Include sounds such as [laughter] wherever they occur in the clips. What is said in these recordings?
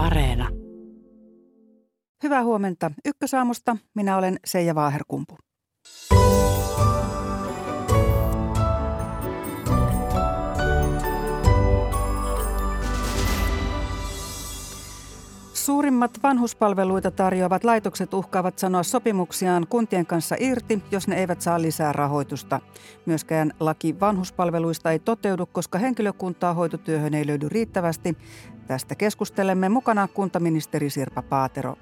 Areena. Hyvää huomenta Ykkösaamusta. Minä olen Seija Vaaherkumpu. Suurimmat vanhuspalveluita tarjoavat laitokset uhkaavat sanoa sopimuksiaan kuntien kanssa irti, jos ne eivät saa lisää rahoitusta. Myöskään laki vanhuspalveluista ei toteudu, koska henkilökuntaa hoitotyöhön ei löydy riittävästi. Tästä keskustelemme mukana kuntaministeri Sirpa Paatero.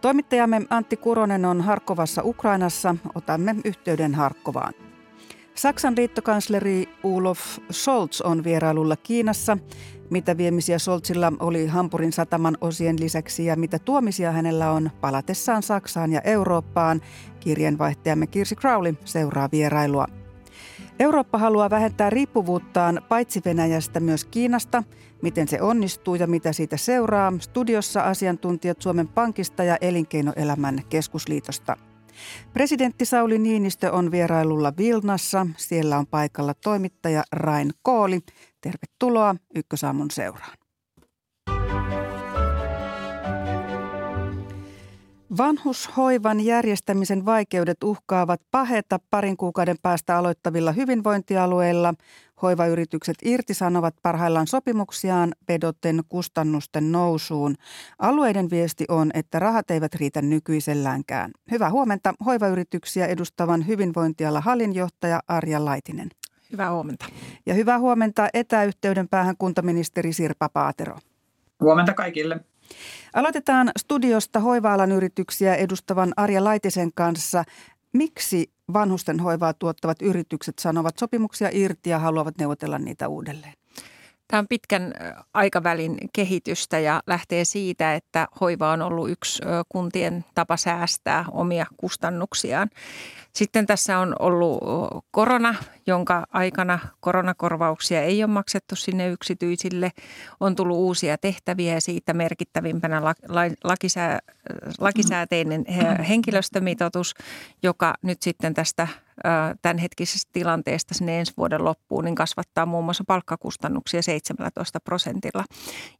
Toimittajamme Antti Kuronen on Harkovassa Ukrainassa. Otamme yhteyden Harkovaan. Saksan liittokansleri Ulof Scholz on vierailulla Kiinassa. Mitä viemisiä Scholzilla oli Hampurin sataman osien lisäksi ja mitä tuomisia hänellä on palatessaan Saksaan ja Eurooppaan, kirjanvaihtajamme Kirsi Crowley seuraa vierailua. Eurooppa haluaa vähentää riippuvuuttaan paitsi Venäjästä myös Kiinasta. Miten se onnistuu ja mitä siitä seuraa? Studiossa asiantuntijat Suomen Pankista ja Elinkeinoelämän keskusliitosta. Presidentti Sauli Niinistö on vierailulla Vilnassa. Siellä on paikalla toimittaja Rain Kooli. Tervetuloa Ykkösaamun seuraan. Vanhushoivan järjestämisen vaikeudet uhkaavat paheta parin kuukauden päästä aloittavilla hyvinvointialueilla. Hoivayritykset irtisanovat parhaillaan sopimuksiaan vedoten kustannusten nousuun. Alueiden viesti on, että rahat eivät riitä nykyiselläänkään. Hyvää huomenta hoivayrityksiä edustavan hyvinvointiala hallinjohtaja Arja Laitinen. Hyvää huomenta. Ja hyvää huomenta etäyhteyden päähän kuntaministeri Sirpa Paatero. Huomenta kaikille. Aloitetaan studiosta hoiva-alan yrityksiä edustavan Arja Laitisen kanssa. Miksi vanhusten hoivaa tuottavat yritykset sanovat sopimuksia irti ja haluavat neuvotella niitä uudelleen? Tämä on pitkän aikavälin kehitystä ja lähtee siitä, että hoiva on ollut yksi kuntien tapa säästää omia kustannuksiaan. Sitten tässä on ollut korona, jonka aikana koronakorvauksia ei ole maksettu sinne yksityisille. On tullut uusia tehtäviä ja siitä merkittävimpänä lakisää, lakisääteinen henkilöstömitoitus, joka nyt sitten tästä tämänhetkisestä tilanteesta sinne ensi vuoden loppuun, niin kasvattaa muun muassa palkkakustannuksia 17 prosentilla.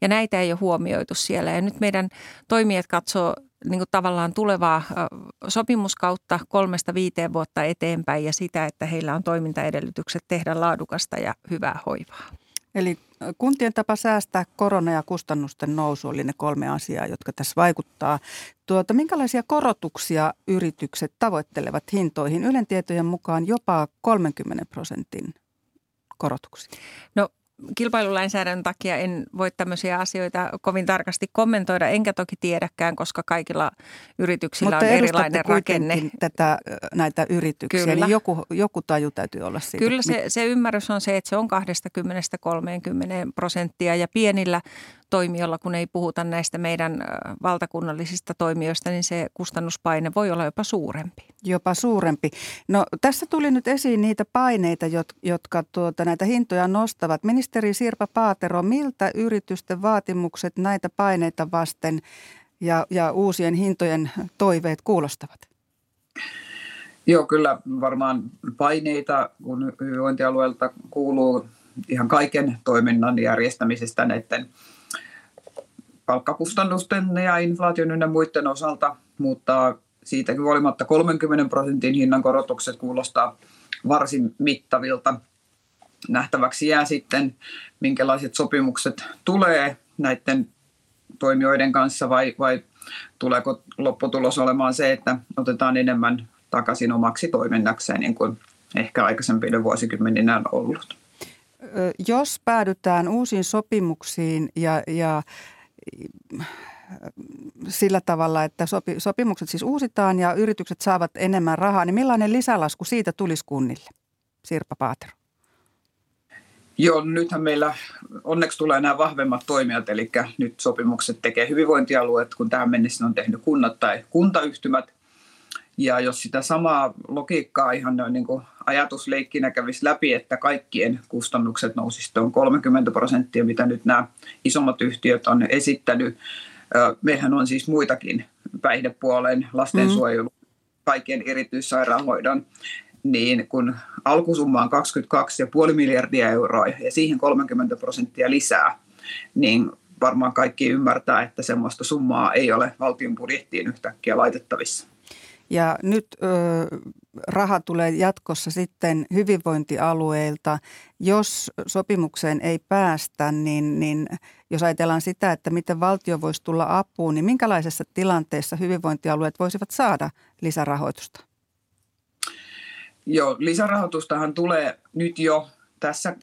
Ja näitä ei ole huomioitu siellä. Ja nyt meidän toimijat katsoo niin kuin tavallaan tulevaa sopimuskautta kolmesta viiteen vuotta eteenpäin ja sitä, että heillä on toimintaedellytykset tehdä laadukasta ja hyvää hoivaa. Eli kuntien tapa säästää korona- ja kustannusten nousu oli ne kolme asiaa, jotka tässä vaikuttaa. Tuota, minkälaisia korotuksia yritykset tavoittelevat hintoihin? Ylen tietojen mukaan jopa 30 prosentin korotuksia. No kilpailulainsäädännön takia en voi tämmöisiä asioita kovin tarkasti kommentoida, enkä toki tiedäkään, koska kaikilla yrityksillä Mutta on erilainen rakenne. tätä, näitä yrityksiä, Kyllä. niin joku, joku taju täytyy olla siitä. Kyllä se, se ymmärrys on se, että se on 20-30 prosenttia ja pienillä toimijoilla, kun ei puhuta näistä meidän valtakunnallisista toimijoista, niin se kustannuspaine voi olla jopa suurempi. Jopa suurempi. No tässä tuli nyt esiin niitä paineita, jotka tuota, näitä hintoja nostavat. Ministeri Sirpa Paatero, miltä yritysten vaatimukset näitä paineita vasten ja, ja uusien hintojen toiveet kuulostavat? Joo, kyllä varmaan paineita, kun hyvinvointialueelta kuuluu ihan kaiken toiminnan järjestämisestä näiden palkkakustannusten ja inflaation ynnä muiden osalta, mutta siitäkin huolimatta 30 prosentin hinnankorotukset kuulostaa varsin mittavilta. Nähtäväksi jää sitten, minkälaiset sopimukset tulee näiden toimijoiden kanssa vai, vai tuleeko lopputulos olemaan se, että otetaan enemmän takaisin omaksi toiminnakseen, niin kuin ehkä aikaisempina vuosikymmeninä on ollut. Jos päädytään uusiin sopimuksiin ja, ja sillä tavalla, että sopi, sopimukset siis uusitaan ja yritykset saavat enemmän rahaa, niin millainen lisälasku siitä tulisi kunnille? Sirpa Paatero. Joo, nythän meillä onneksi tulee nämä vahvemmat toimijat, eli nyt sopimukset tekee hyvinvointialueet, kun tähän mennessä on tehnyt kunnat tai kuntayhtymät. Ja jos sitä samaa logiikkaa ihan niin kuin ajatusleikkinä kävisi läpi, että kaikkien kustannukset nousisivat tuon 30 prosenttia, mitä nyt nämä isommat yhtiöt on esittänyt. Meillähän on siis muitakin päihdepuolen, lastensuojelu, kaiken erityissairaanhoidon, niin kun alkusumma on 22,5 miljardia euroa ja siihen 30 prosenttia lisää, niin varmaan kaikki ymmärtää, että semmoista summaa ei ole valtion budjettiin yhtäkkiä laitettavissa. Ja nyt ö, raha tulee jatkossa sitten hyvinvointialueilta. Jos sopimukseen ei päästä, niin, niin jos ajatellaan sitä, että miten valtio voisi tulla apuun, niin minkälaisessa tilanteessa hyvinvointialueet voisivat saada lisärahoitusta? Joo, lisärahoitustahan tulee nyt jo tässä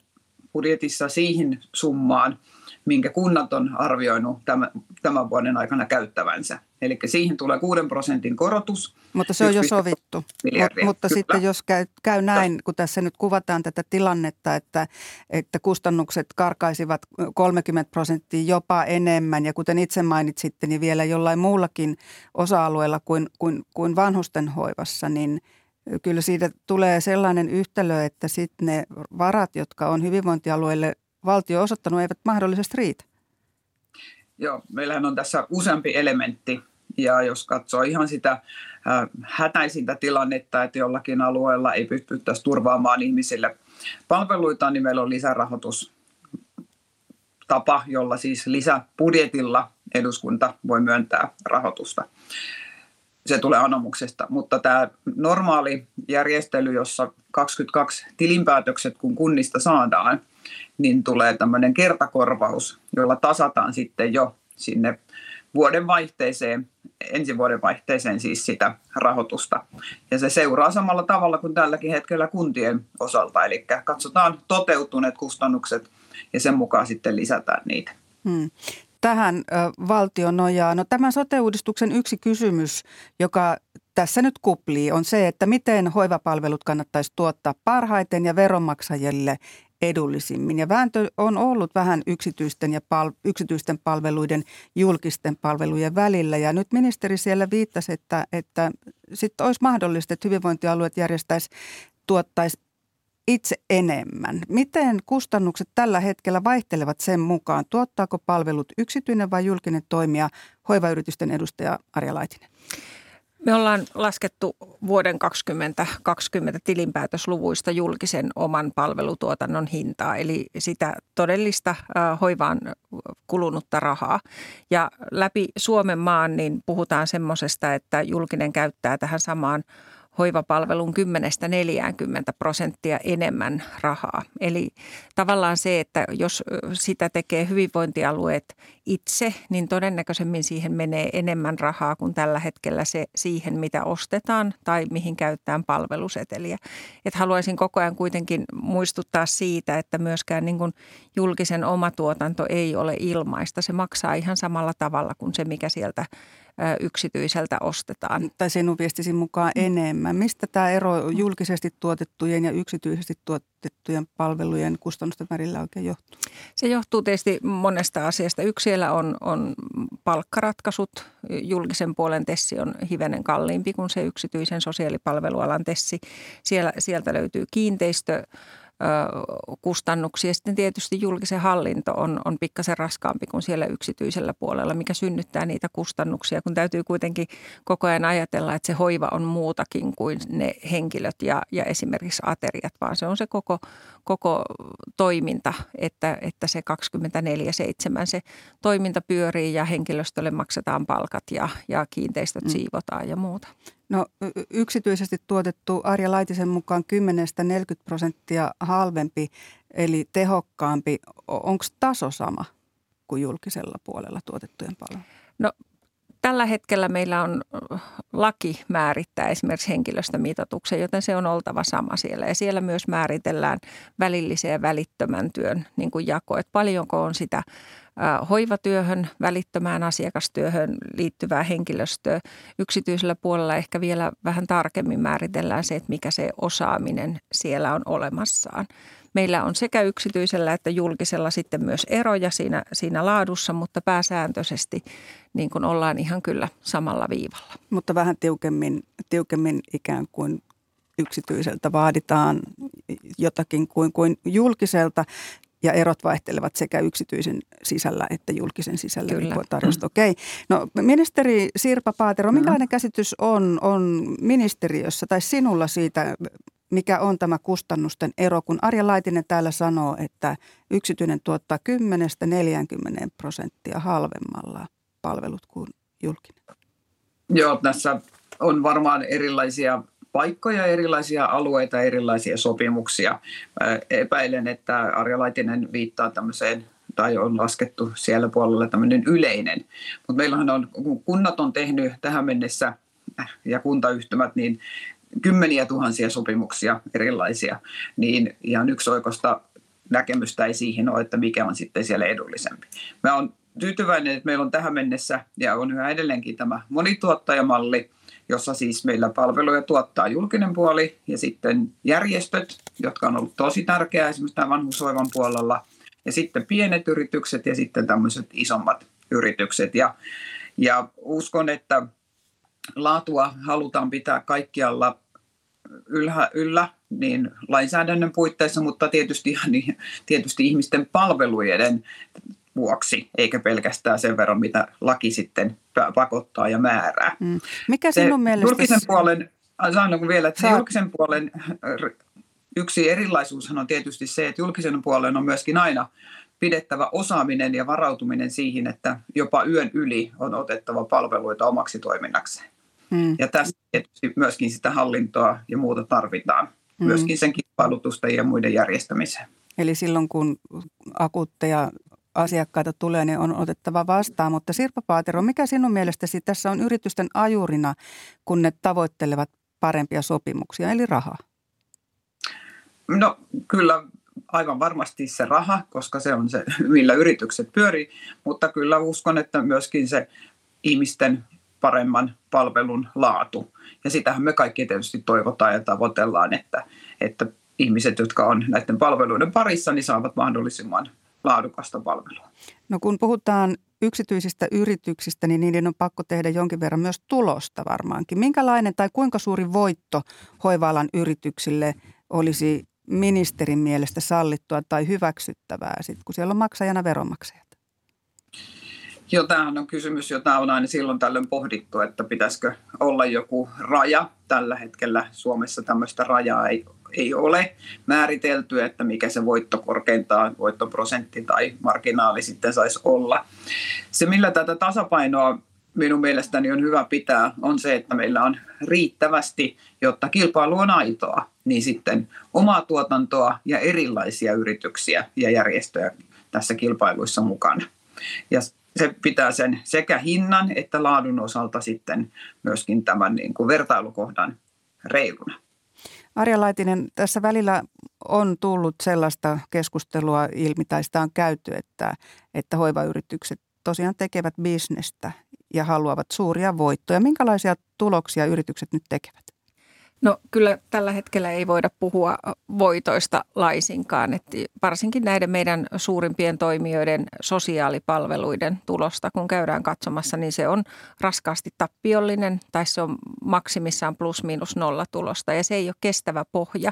budjetissa siihen summaan, minkä kunnat on arvioinut tämän, tämän vuoden aikana käyttävänsä. Eli siihen tulee 6 prosentin korotus. Mutta se on jo sovittu. Mut, mutta Kyllä. sitten jos käy, käy näin, kun tässä nyt kuvataan tätä tilannetta, että, että kustannukset karkaisivat 30 prosenttia jopa enemmän, ja kuten itse mainitsitte, niin vielä jollain muullakin osa-alueella kuin, kuin, kuin vanhusten hoivassa, niin kyllä siitä tulee sellainen yhtälö, että sitten ne varat, jotka on hyvinvointialueille valtio osoittanut, eivät mahdollisesti riitä. Joo, meillähän on tässä useampi elementti ja jos katsoo ihan sitä äh, hätäisintä tilannetta, että jollakin alueella ei pystyttäisi turvaamaan ihmisille palveluita, niin meillä on lisärahoitus tapa, jolla siis lisäbudjetilla eduskunta voi myöntää rahoitusta. Se tulee anomuksesta, mutta tämä normaali järjestely, jossa 22 tilinpäätökset kun kunnista saadaan, niin tulee tämmöinen kertakorvaus, jolla tasataan sitten jo sinne vuoden vaihteeseen, ensi vuoden vaihteeseen siis sitä rahoitusta. Ja se seuraa samalla tavalla kuin tälläkin hetkellä kuntien osalta, eli katsotaan toteutuneet kustannukset ja sen mukaan sitten lisätään niitä. Hmm. Tähän ö, valtio nojaa. No tämän sote-uudistuksen yksi kysymys, joka tässä nyt kuplii, on se, että miten hoivapalvelut kannattaisi tuottaa parhaiten ja veronmaksajille edullisimmin. Ja vääntö on ollut vähän yksityisten, ja pal- yksityisten palveluiden, julkisten palvelujen välillä. Ja nyt ministeri siellä viittasi, että, että sitten olisi mahdollista, että hyvinvointialueet järjestäisi, tuottaisi itse enemmän. Miten kustannukset tällä hetkellä vaihtelevat sen mukaan? Tuottaako palvelut yksityinen vai julkinen toimija? Hoivayritysten edustaja Arja Laitinen. Me ollaan laskettu vuoden 2020 tilinpäätösluvuista julkisen oman palvelutuotannon hintaa, eli sitä todellista hoivaan kulunutta rahaa. Ja läpi Suomen maan niin puhutaan semmoisesta, että julkinen käyttää tähän samaan hoivapalvelun 10-40 prosenttia enemmän rahaa. Eli tavallaan se, että jos sitä tekee hyvinvointialueet itse, niin todennäköisemmin siihen menee enemmän rahaa kuin tällä hetkellä se siihen, mitä ostetaan tai mihin käytetään palveluseteliä. Et haluaisin koko ajan kuitenkin muistuttaa siitä, että myöskään niin kuin julkisen omatuotanto ei ole ilmaista. Se maksaa ihan samalla tavalla kuin se, mikä sieltä yksityiseltä ostetaan. Tai sinun viestisi mukaan mm. enemmän. Mistä tämä ero julkisesti tuotettujen ja yksityisesti tuotettujen palvelujen kustannusten välillä oikein johtuu? Se johtuu tietysti monesta asiasta. Yksi siellä on, on palkkaratkaisut. Julkisen puolen tessi on hivenen kalliimpi kuin se yksityisen sosiaalipalvelualan tessi. Siellä, sieltä löytyy kiinteistö kustannuksia. Sitten tietysti julkisen hallinto on, on pikkasen raskaampi kuin siellä yksityisellä puolella, mikä synnyttää niitä kustannuksia, kun täytyy kuitenkin koko ajan ajatella, että se hoiva on muutakin kuin ne henkilöt ja, ja esimerkiksi ateriat, vaan se on se koko, koko toiminta, että, että se 24-7 se toiminta pyörii ja henkilöstölle maksetaan palkat ja, ja kiinteistöt mm. siivotaan ja muuta. No yksityisesti tuotettu Arja Laitisen mukaan 10-40 prosenttia halvempi eli tehokkaampi. Onko taso sama kuin julkisella puolella tuotettujen palvelujen? No tällä hetkellä meillä on laki määrittää esimerkiksi henkilöstömitoituksen, joten se on oltava sama siellä. Ja siellä myös määritellään välillisen ja välittömän työn niin kuin jako, että paljonko on sitä hoivatyöhön, välittömään asiakastyöhön liittyvää henkilöstöä. Yksityisellä puolella ehkä vielä vähän tarkemmin määritellään se, että mikä se osaaminen siellä on olemassaan. Meillä on sekä yksityisellä että julkisella sitten myös eroja siinä, siinä laadussa, mutta pääsääntöisesti niin kuin ollaan ihan kyllä samalla viivalla. Mutta vähän tiukemmin, tiukemmin ikään kuin yksityiseltä vaaditaan jotakin kuin, kuin julkiselta ja erot vaihtelevat sekä yksityisen sisällä että julkisen sisällä Kyllä. tarjosta. Okei. Okay. No ministeri Sirpa Paatero, minkälainen käsitys on, on ministeriössä tai sinulla siitä, mikä on tämä kustannusten ero, kun Arja Laitinen täällä sanoo, että yksityinen tuottaa 10-40 prosenttia halvemmalla palvelut kuin julkinen? Joo, tässä on varmaan erilaisia paikkoja, erilaisia alueita, erilaisia sopimuksia. Epäilen, että Arja Laitinen viittaa tämmöiseen tai on laskettu siellä puolella tämmöinen yleinen. Mutta meillähän on, kun kunnat on tehnyt tähän mennessä ja kuntayhtymät, niin kymmeniä tuhansia sopimuksia erilaisia, niin ihan yksioikoista näkemystä ei siihen ole, että mikä on sitten siellä edullisempi. Mä olen tyytyväinen, että meillä on tähän mennessä ja on yhä edelleenkin tämä monituottajamalli, jossa siis meillä palveluja tuottaa julkinen puoli ja sitten järjestöt, jotka on ollut tosi tärkeää esimerkiksi tämän vanhushoivan puolella, ja sitten pienet yritykset ja sitten tämmöiset isommat yritykset. Ja, ja uskon, että laatua halutaan pitää kaikkialla yllä, yllä niin lainsäädännön puitteissa, mutta tietysti, niin, tietysti ihmisten palveluiden vuoksi, eikä pelkästään sen verran, mitä laki sitten pakottaa ja määrää. Mm. Mikä sinun se mielestä... Julkisen puolen, sanonko vielä, että se julkisen puolen yksi erilaisuus on tietysti se, että julkisen puolen on myöskin aina pidettävä osaaminen ja varautuminen siihen, että jopa yön yli on otettava palveluita omaksi toiminnakseen. Hmm. Ja tässä tietysti myöskin sitä hallintoa ja muuta tarvitaan, hmm. myöskin sen kilpailutusten ja muiden järjestämiseen. Eli silloin kun akuutteja asiakkaita tulee, niin on otettava vastaan. Mutta Sirpa Paatero, mikä sinun mielestäsi tässä on yritysten ajurina, kun ne tavoittelevat parempia sopimuksia, eli rahaa? No kyllä aivan varmasti se raha, koska se on se, millä yritykset pyörii, mutta kyllä uskon, että myöskin se ihmisten paremman palvelun laatu. Ja sitähän me kaikki tietysti toivotaan ja tavoitellaan, että, että ihmiset, jotka on näiden palveluiden parissa, niin saavat mahdollisimman laadukasta palvelua. No kun puhutaan yksityisistä yrityksistä, niin niiden on pakko tehdä jonkin verran myös tulosta varmaankin. Minkälainen tai kuinka suuri voitto hoiva yrityksille olisi ministerin mielestä sallittua tai hyväksyttävää, sit, kun siellä on maksajana veronmaksajat? Joo, tämähän on kysymys, jota on aina silloin tällöin pohdittu, että pitäisikö olla joku raja. Tällä hetkellä Suomessa tämmöistä rajaa ei, ei ole määritelty, että mikä se voitto korkeintaan, voittoprosentti tai marginaali sitten saisi olla. Se, millä tätä tasapainoa minun mielestäni on hyvä pitää, on se, että meillä on riittävästi, jotta kilpailu on aitoa, niin sitten omaa tuotantoa ja erilaisia yrityksiä ja järjestöjä tässä kilpailuissa mukana. Ja se pitää sen sekä hinnan että laadun osalta sitten myöskin tämän niin kuin vertailukohdan reiluna. Arja Laitinen, tässä välillä on tullut sellaista keskustelua ilmi tai sitä on käyty, että, että hoivayritykset tosiaan tekevät bisnestä ja haluavat suuria voittoja. Minkälaisia tuloksia yritykset nyt tekevät? No kyllä tällä hetkellä ei voida puhua voitoista laisinkaan, että varsinkin näiden meidän suurimpien toimijoiden sosiaalipalveluiden tulosta, kun käydään katsomassa, niin se on raskaasti tappiollinen tai se on maksimissaan plus miinus nolla tulosta. Ja se ei ole kestävä pohja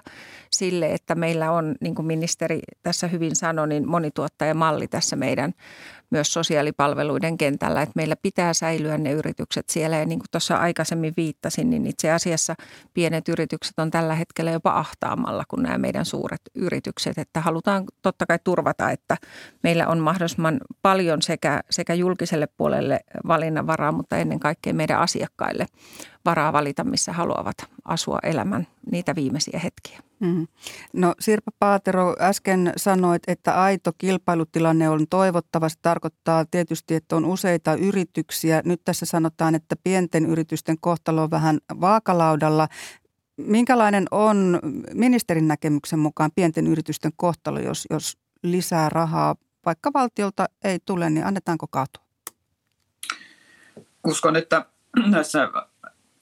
sille, että meillä on, niin kuin ministeri tässä hyvin sanoi, niin monituottajamalli tässä meidän myös sosiaalipalveluiden kentällä, että meillä pitää säilyä ne yritykset siellä. Ja niin kuin tuossa aikaisemmin viittasin, niin itse asiassa pienet yritykset on tällä hetkellä jopa ahtaamalla kuin nämä meidän suuret yritykset. Että halutaan totta kai turvata, että meillä on mahdollisimman paljon sekä, sekä julkiselle puolelle valinnanvaraa, mutta ennen kaikkea meidän asiakkaille varaa valita, missä haluavat asua elämän niitä viimeisiä hetkiä. Mm. No Sirpa Paatero, äsken sanoit, että aito kilpailutilanne on toivottava. Se tarkoittaa tietysti, että on useita yrityksiä. Nyt tässä sanotaan, että pienten yritysten kohtalo on vähän vaakalaudalla. Minkälainen on ministerin näkemyksen mukaan pienten yritysten kohtalo, jos, jos lisää rahaa vaikka valtiolta ei tule, niin annetaanko katua? Uskon, että näissä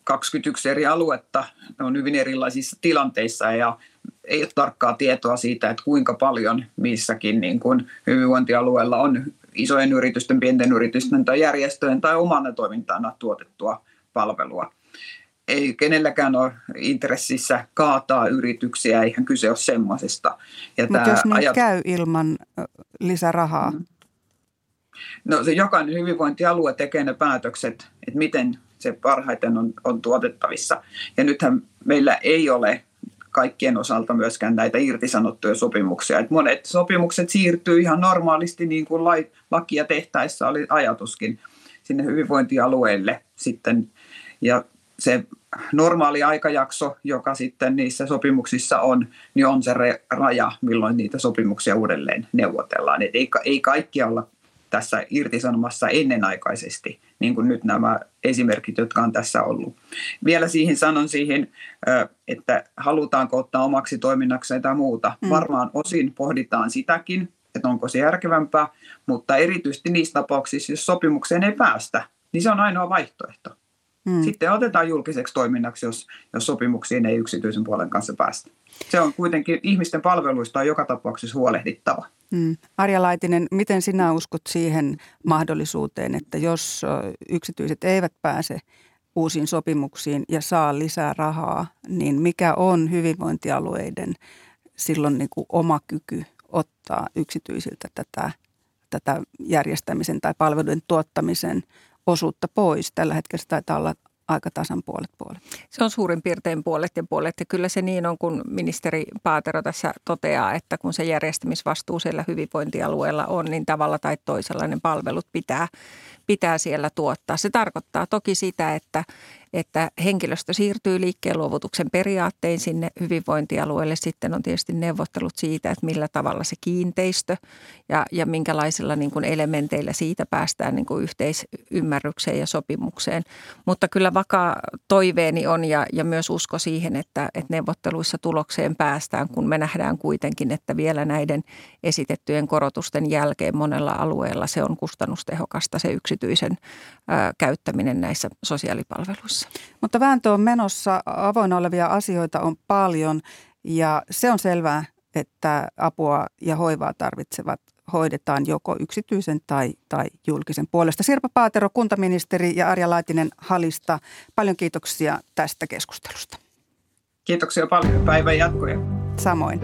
21 eri aluetta. Ne on hyvin erilaisissa tilanteissa ja ei ole tarkkaa tietoa siitä, että kuinka paljon missäkin niin kuin hyvinvointialueella on isojen yritysten, pienten yritysten tai järjestöjen tai omana toimintana tuotettua palvelua. Ei kenelläkään ole intressissä kaataa yrityksiä, eihän kyse ole semmoisesta. Mutta jos ne ajat... käy ilman lisärahaa? Mm. No se jokainen hyvinvointialue tekee ne päätökset, että miten se parhaiten on, on tuotettavissa. Ja nythän meillä ei ole kaikkien osalta myöskään näitä irtisanottuja sopimuksia. Et monet sopimukset siirtyy ihan normaalisti niin kuin lakia tehtäessä oli ajatuskin sinne hyvinvointialueelle sitten. Ja se normaali aikajakso, joka sitten niissä sopimuksissa on, niin on se raja, milloin niitä sopimuksia uudelleen neuvotellaan. Et ei, ei kaikkia olla tässä irtisanomassa ennenaikaisesti, niin kuin nyt nämä esimerkit, jotka on tässä ollut. Vielä siihen sanon siihen, että halutaanko ottaa omaksi toiminnakseen tai muuta. Mm. Varmaan osin pohditaan sitäkin, että onko se järkevämpää, mutta erityisesti niissä tapauksissa, jos sopimukseen ei päästä, niin se on ainoa vaihtoehto. Mm. Sitten otetaan julkiseksi toiminnaksi, jos, jos sopimuksiin ei yksityisen puolen kanssa päästä. Se on kuitenkin ihmisten palveluista on joka tapauksessa huolehdittava. Mm. Arja Laitinen, miten sinä uskot siihen mahdollisuuteen, että jos yksityiset eivät pääse uusiin sopimuksiin ja saa lisää rahaa, niin mikä on hyvinvointialueiden silloin niin kuin oma kyky ottaa yksityisiltä tätä, tätä järjestämisen tai palveluiden tuottamisen osuutta pois. Tällä hetkellä taitaa olla aika tasan puolet puolet. Se on suurin piirtein puolet ja puolet. Ja kyllä se niin on, kun ministeri Paatero tässä toteaa, että kun se järjestämisvastuu siellä hyvinvointialueella on, niin tavalla tai toisella ne palvelut pitää, pitää siellä tuottaa. Se tarkoittaa toki sitä, että, että henkilöstö siirtyy liikkeen luovutuksen periaattein sinne hyvinvointialueelle. Sitten on tietysti neuvottelut siitä, että millä tavalla se kiinteistö ja, ja minkälaisilla niin kuin elementeillä siitä päästään niin kuin yhteisymmärrykseen ja sopimukseen. Mutta kyllä vakaa toiveeni on ja, ja myös usko siihen, että, että neuvotteluissa tulokseen päästään, kun me nähdään kuitenkin, että vielä näiden esitettyjen korotusten jälkeen monella alueella se on kustannustehokasta se yksityisen käyttäminen näissä sosiaalipalveluissa. Mutta vääntö on menossa, avoinna olevia asioita on paljon ja se on selvää, että apua ja hoivaa tarvitsevat hoidetaan joko yksityisen tai, tai julkisen puolesta. Sirpa Paatero, kuntaministeri ja Arja Laitinen Halista, paljon kiitoksia tästä keskustelusta. Kiitoksia paljon. Päivän jatkoja. Samoin.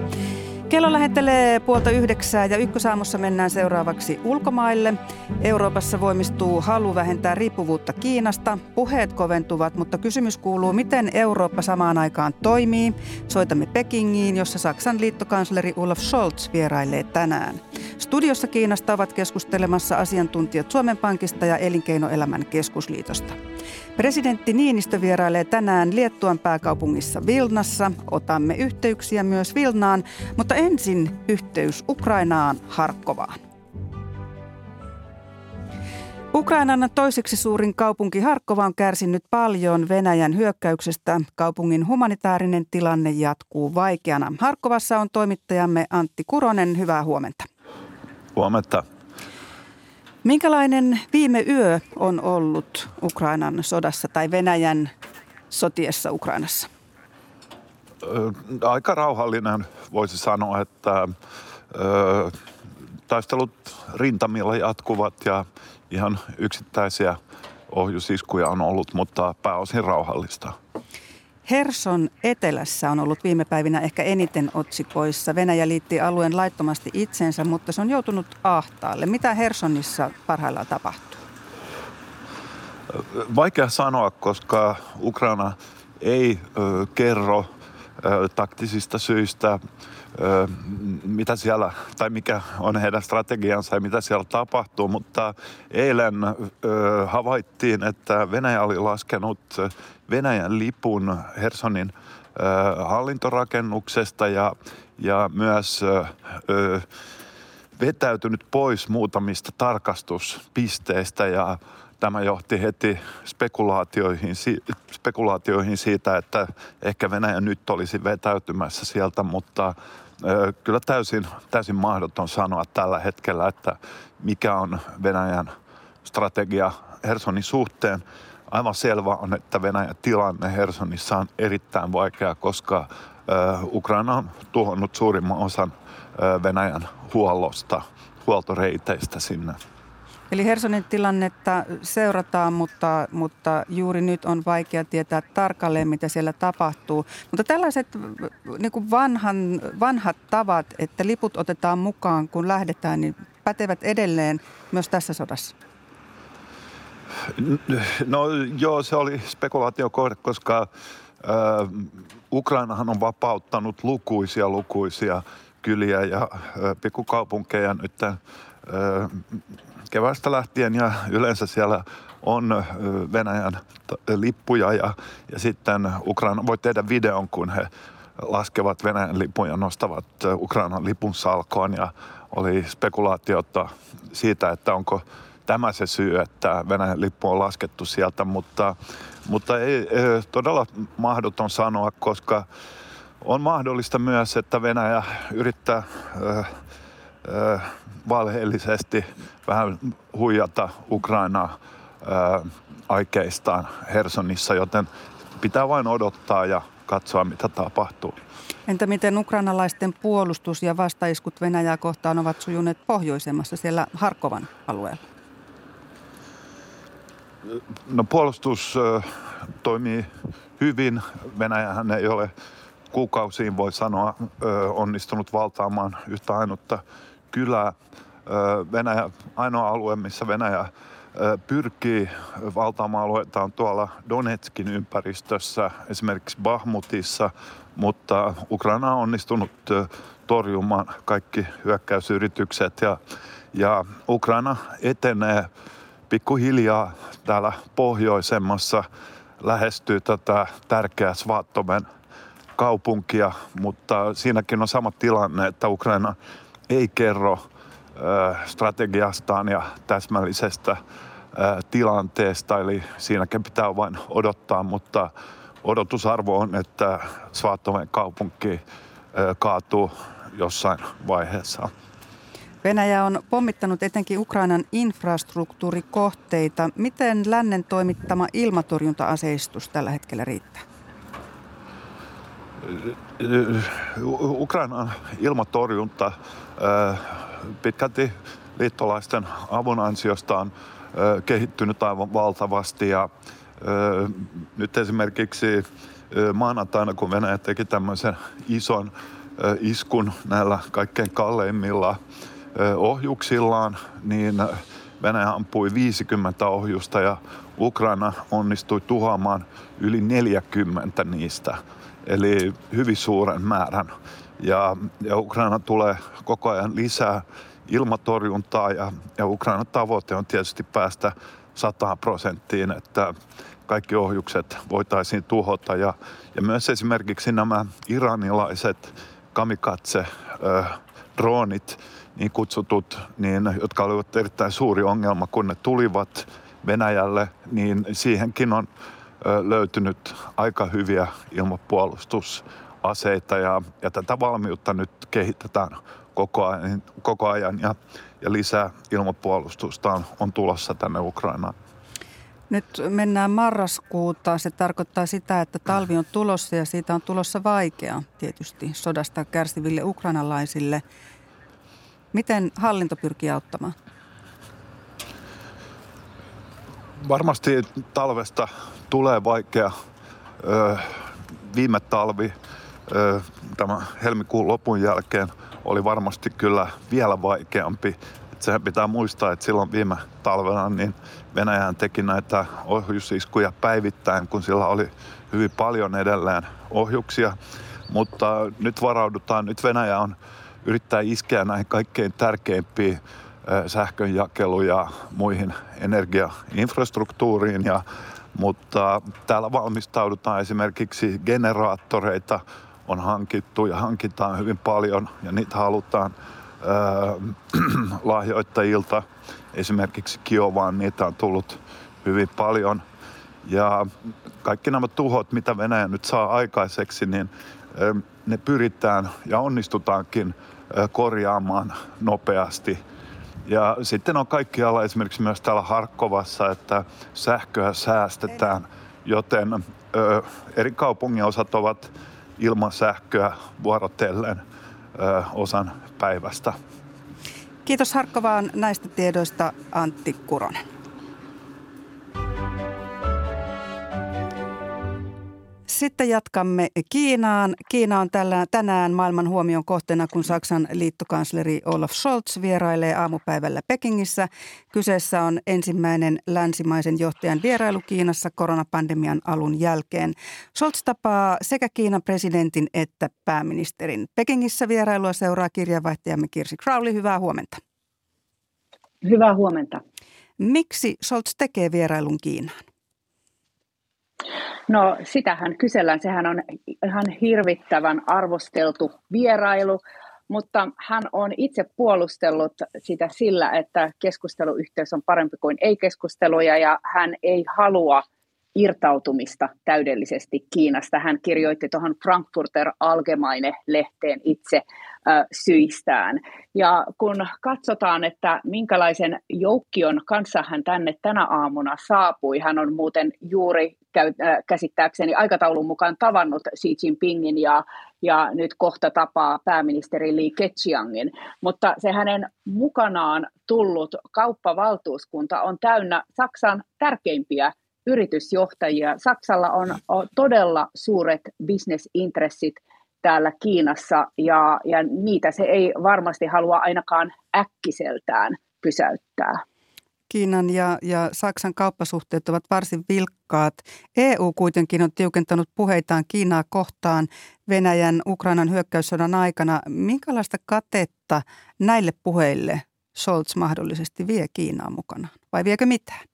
Kello lähettelee puolta yhdeksää ja ykkösaamussa mennään seuraavaksi ulkomaille. Euroopassa voimistuu halu vähentää riippuvuutta Kiinasta. Puheet koventuvat, mutta kysymys kuuluu, miten Eurooppa samaan aikaan toimii. Soitamme Pekingiin, jossa Saksan liittokansleri Olaf Scholz vierailee tänään. Studiossa Kiinasta ovat keskustelemassa asiantuntijat Suomen Pankista ja Elinkeinoelämän keskusliitosta. Presidentti Niinistö vierailee tänään Liettuan pääkaupungissa Vilnassa. Otamme yhteyksiä myös Vilnaan, mutta ensin yhteys Ukrainaan Harkkovaan. Ukrainan toiseksi suurin kaupunki Harkova on kärsinyt paljon Venäjän hyökkäyksestä. Kaupungin humanitaarinen tilanne jatkuu vaikeana. Harkovassa on toimittajamme Antti Kuronen. Hyvää huomenta. Huomenta. Minkälainen viime yö on ollut Ukrainan sodassa tai Venäjän sotiessa Ukrainassa? Aika rauhallinen voisi sanoa, että taistelut rintamilla jatkuvat ja ihan yksittäisiä ohjusiskuja on ollut, mutta pääosin rauhallista. Herson etelässä on ollut viime päivinä ehkä eniten otsikoissa. Venäjä liitti alueen laittomasti itsensä, mutta se on joutunut ahtaalle. Mitä Hersonissa parhaillaan tapahtuu? Vaikea sanoa, koska Ukraina ei ö, kerro ö, taktisista syistä mitä siellä, tai mikä on heidän strategiansa ja mitä siellä tapahtuu, mutta eilen havaittiin, että Venäjä oli laskenut Venäjän lipun Hersonin hallintorakennuksesta ja, ja myös vetäytynyt pois muutamista tarkastuspisteistä ja tämä johti heti spekulaatioihin, spekulaatioihin siitä, että ehkä Venäjä nyt olisi vetäytymässä sieltä, mutta kyllä täysin, täysin mahdoton sanoa tällä hetkellä, että mikä on Venäjän strategia Hersonin suhteen. Aivan selvä on, että Venäjän tilanne Hersonissa on erittäin vaikea, koska Ukraina on tuhonnut suurimman osan Venäjän huollosta, huoltoreiteistä sinne. Eli Hersonin tilannetta seurataan, mutta, mutta juuri nyt on vaikea tietää tarkalleen, mitä siellä tapahtuu. Mutta tällaiset niin kuin vanhan, vanhat tavat, että liput otetaan mukaan, kun lähdetään, niin pätevät edelleen myös tässä sodassa. No joo, se oli spekulaatiokohde, koska Ukrainahan on vapauttanut lukuisia lukuisia kyliä ja pikkukaupunkeja nyt kevästä lähtien ja yleensä siellä on Venäjän lippuja ja, ja sitten Ukraina voi tehdä videon, kun he laskevat Venäjän lipun ja nostavat Ukrainan lipun salkoon. Ja oli spekulaatiota siitä, että onko tämä se syy, että Venäjän lippu on laskettu sieltä, mutta, mutta ei, todella mahdoton sanoa, koska on mahdollista myös, että Venäjä yrittää ö, ö, valheellisesti vähän huijata Ukrainaa ö, aikeistaan Hersonissa, joten pitää vain odottaa ja katsoa, mitä tapahtuu. Entä miten ukrainalaisten puolustus ja vastaiskut Venäjää kohtaan ovat sujuneet pohjoisemmassa siellä Harkovan alueella? No puolustus toimii hyvin. Venäjähän ei ole kuukausiin, voi sanoa, onnistunut valtaamaan yhtä ainutta kylää. Venäjä, ainoa alue, missä Venäjä pyrkii valtaamaan alueita on tuolla Donetskin ympäristössä, esimerkiksi Bahmutissa, mutta Ukraina on onnistunut torjumaan kaikki hyökkäysyritykset ja, ja Ukraina etenee pikkuhiljaa täällä pohjoisemmassa lähestyy tätä tärkeää Svattomen kaupunkia, mutta siinäkin on sama tilanne, että Ukraina ei kerro strategiastaan ja täsmällisestä tilanteesta, eli siinäkin pitää vain odottaa, mutta odotusarvo on, että Svaattomen kaupunki kaatuu jossain vaiheessa. Venäjä on pommittanut etenkin Ukrainan infrastruktuurikohteita. Miten lännen toimittama ilmatorjunta-aseistus tällä hetkellä riittää? Ukrainan ilmatorjunta pitkälti liittolaisten avun ansiosta on kehittynyt aivan valtavasti ja nyt esimerkiksi maanantaina, kun Venäjä teki tämmöisen ison iskun näillä kaikkein kalleimmilla ohjuksillaan, niin Venäjä ampui 50 ohjusta ja Ukraina onnistui tuhoamaan yli 40 niistä, eli hyvin suuren määrän. Ja, ja Ukraina tulee koko ajan lisää ilmatorjuntaa ja, ja Ukrainan tavoite on tietysti päästä 100 prosenttiin, että kaikki ohjukset voitaisiin tuhota. Ja, ja myös esimerkiksi nämä iranilaiset kamikatse droonit, niin kutsutut, niin, jotka olivat erittäin suuri ongelma, kun ne tulivat Venäjälle, niin siihenkin on löytynyt aika hyviä ilmapuolustusaseita ja, ja tätä valmiutta nyt kehitetään koko ajan, koko ajan ja, ja lisää ilmapuolustusta on, on tulossa tänne Ukrainaan. Nyt mennään marraskuuta. Se tarkoittaa sitä, että talvi on tulossa ja siitä on tulossa vaikea tietysti sodasta kärsiville ukrainalaisille. Miten hallinto pyrkii auttamaan? Varmasti talvesta tulee vaikea. Viime talvi, tämä helmikuun lopun jälkeen, oli varmasti kyllä vielä vaikeampi. sehän pitää muistaa, että silloin viime talvena niin Venäjän teki näitä ohjusiskuja päivittäin, kun sillä oli hyvin paljon edelleen ohjuksia. Mutta nyt varaudutaan, nyt Venäjä on yrittää iskeä näihin kaikkein tärkeimpiin sähkönjakelu- ja muihin energiainfrastruktuuriin. Ja, mutta täällä valmistaudutaan esimerkiksi generaattoreita on hankittu ja hankitaan hyvin paljon ja niitä halutaan äh, [clears throat] lahjoittajilta. Esimerkiksi Kiovaan niitä on tullut hyvin paljon. Ja kaikki nämä tuhot, mitä Venäjä nyt saa aikaiseksi, niin ne pyritään ja onnistutaankin korjaamaan nopeasti. Ja sitten on kaikkialla esimerkiksi myös täällä Harkkovassa, että sähköä säästetään, joten ö, eri kaupungin osat ovat ilman sähköä vuorotellen ö, osan päivästä. Kiitos Harkkovaan näistä tiedoista Antti Kuronen. Sitten jatkamme Kiinaan. Kiina on tällä, tänään maailman huomion kohteena, kun Saksan liittokansleri Olaf Scholz vierailee aamupäivällä Pekingissä. Kyseessä on ensimmäinen länsimaisen johtajan vierailu Kiinassa koronapandemian alun jälkeen. Scholz tapaa sekä Kiinan presidentin että pääministerin. Pekingissä vierailua seuraa kirjavaihtajamme Kirsi Crowley. Hyvää huomenta. Hyvää huomenta. Miksi Scholz tekee vierailun Kiinaan? No sitähän kysellään. Sehän on ihan hirvittävän arvosteltu vierailu, mutta hän on itse puolustellut sitä sillä, että keskusteluyhteys on parempi kuin ei-keskusteluja ja hän ei halua irtautumista täydellisesti Kiinasta. Hän kirjoitti tuohon Frankfurter Allgemeine-lehteen itse syistään. Ja kun katsotaan, että minkälaisen joukkion kanssa hän tänne tänä aamuna saapui, hän on muuten juuri käsittääkseni aikataulun mukaan tavannut Xi Jinpingin ja, ja nyt kohta tapaa pääministeri Li Keqiangin, mutta se hänen mukanaan tullut kauppavaltuuskunta on täynnä Saksan tärkeimpiä yritysjohtajia. Saksalla on, on todella suuret bisnesintressit täällä Kiinassa ja, ja niitä se ei varmasti halua ainakaan äkkiseltään pysäyttää. Kiinan ja, ja Saksan kauppasuhteet ovat varsin vilkkaat. EU kuitenkin on tiukentanut puheitaan Kiinaa kohtaan Venäjän Ukrainan hyökkäyssodan aikana. Minkälaista katetta näille puheille Scholz mahdollisesti vie Kiinaan mukana vai viekö mitään?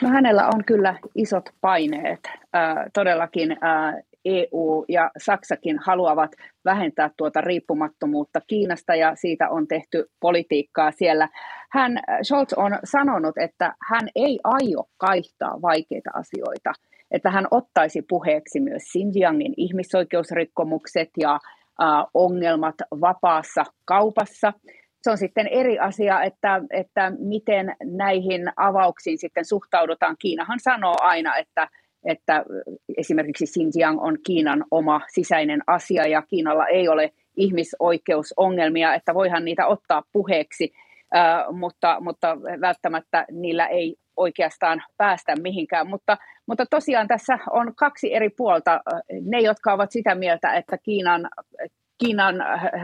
No hänellä on kyllä isot paineet. Äh, todellakin äh, EU ja Saksakin haluavat vähentää tuota riippumattomuutta Kiinasta ja siitä on tehty politiikkaa siellä. Hän, Scholz on sanonut, että hän ei aio kaihtaa vaikeita asioita, että hän ottaisi puheeksi myös Xinjiangin ihmisoikeusrikkomukset ja äh, ongelmat vapaassa kaupassa. Se on sitten eri asia, että, että miten näihin avauksiin sitten suhtaudutaan. Kiinahan sanoo aina, että että esimerkiksi Xinjiang on Kiinan oma sisäinen asia ja Kiinalla ei ole ihmisoikeusongelmia, että voihan niitä ottaa puheeksi, mutta, mutta välttämättä niillä ei oikeastaan päästä mihinkään. Mutta, mutta tosiaan tässä on kaksi eri puolta. Ne, jotka ovat sitä mieltä, että Kiinan, Kiinan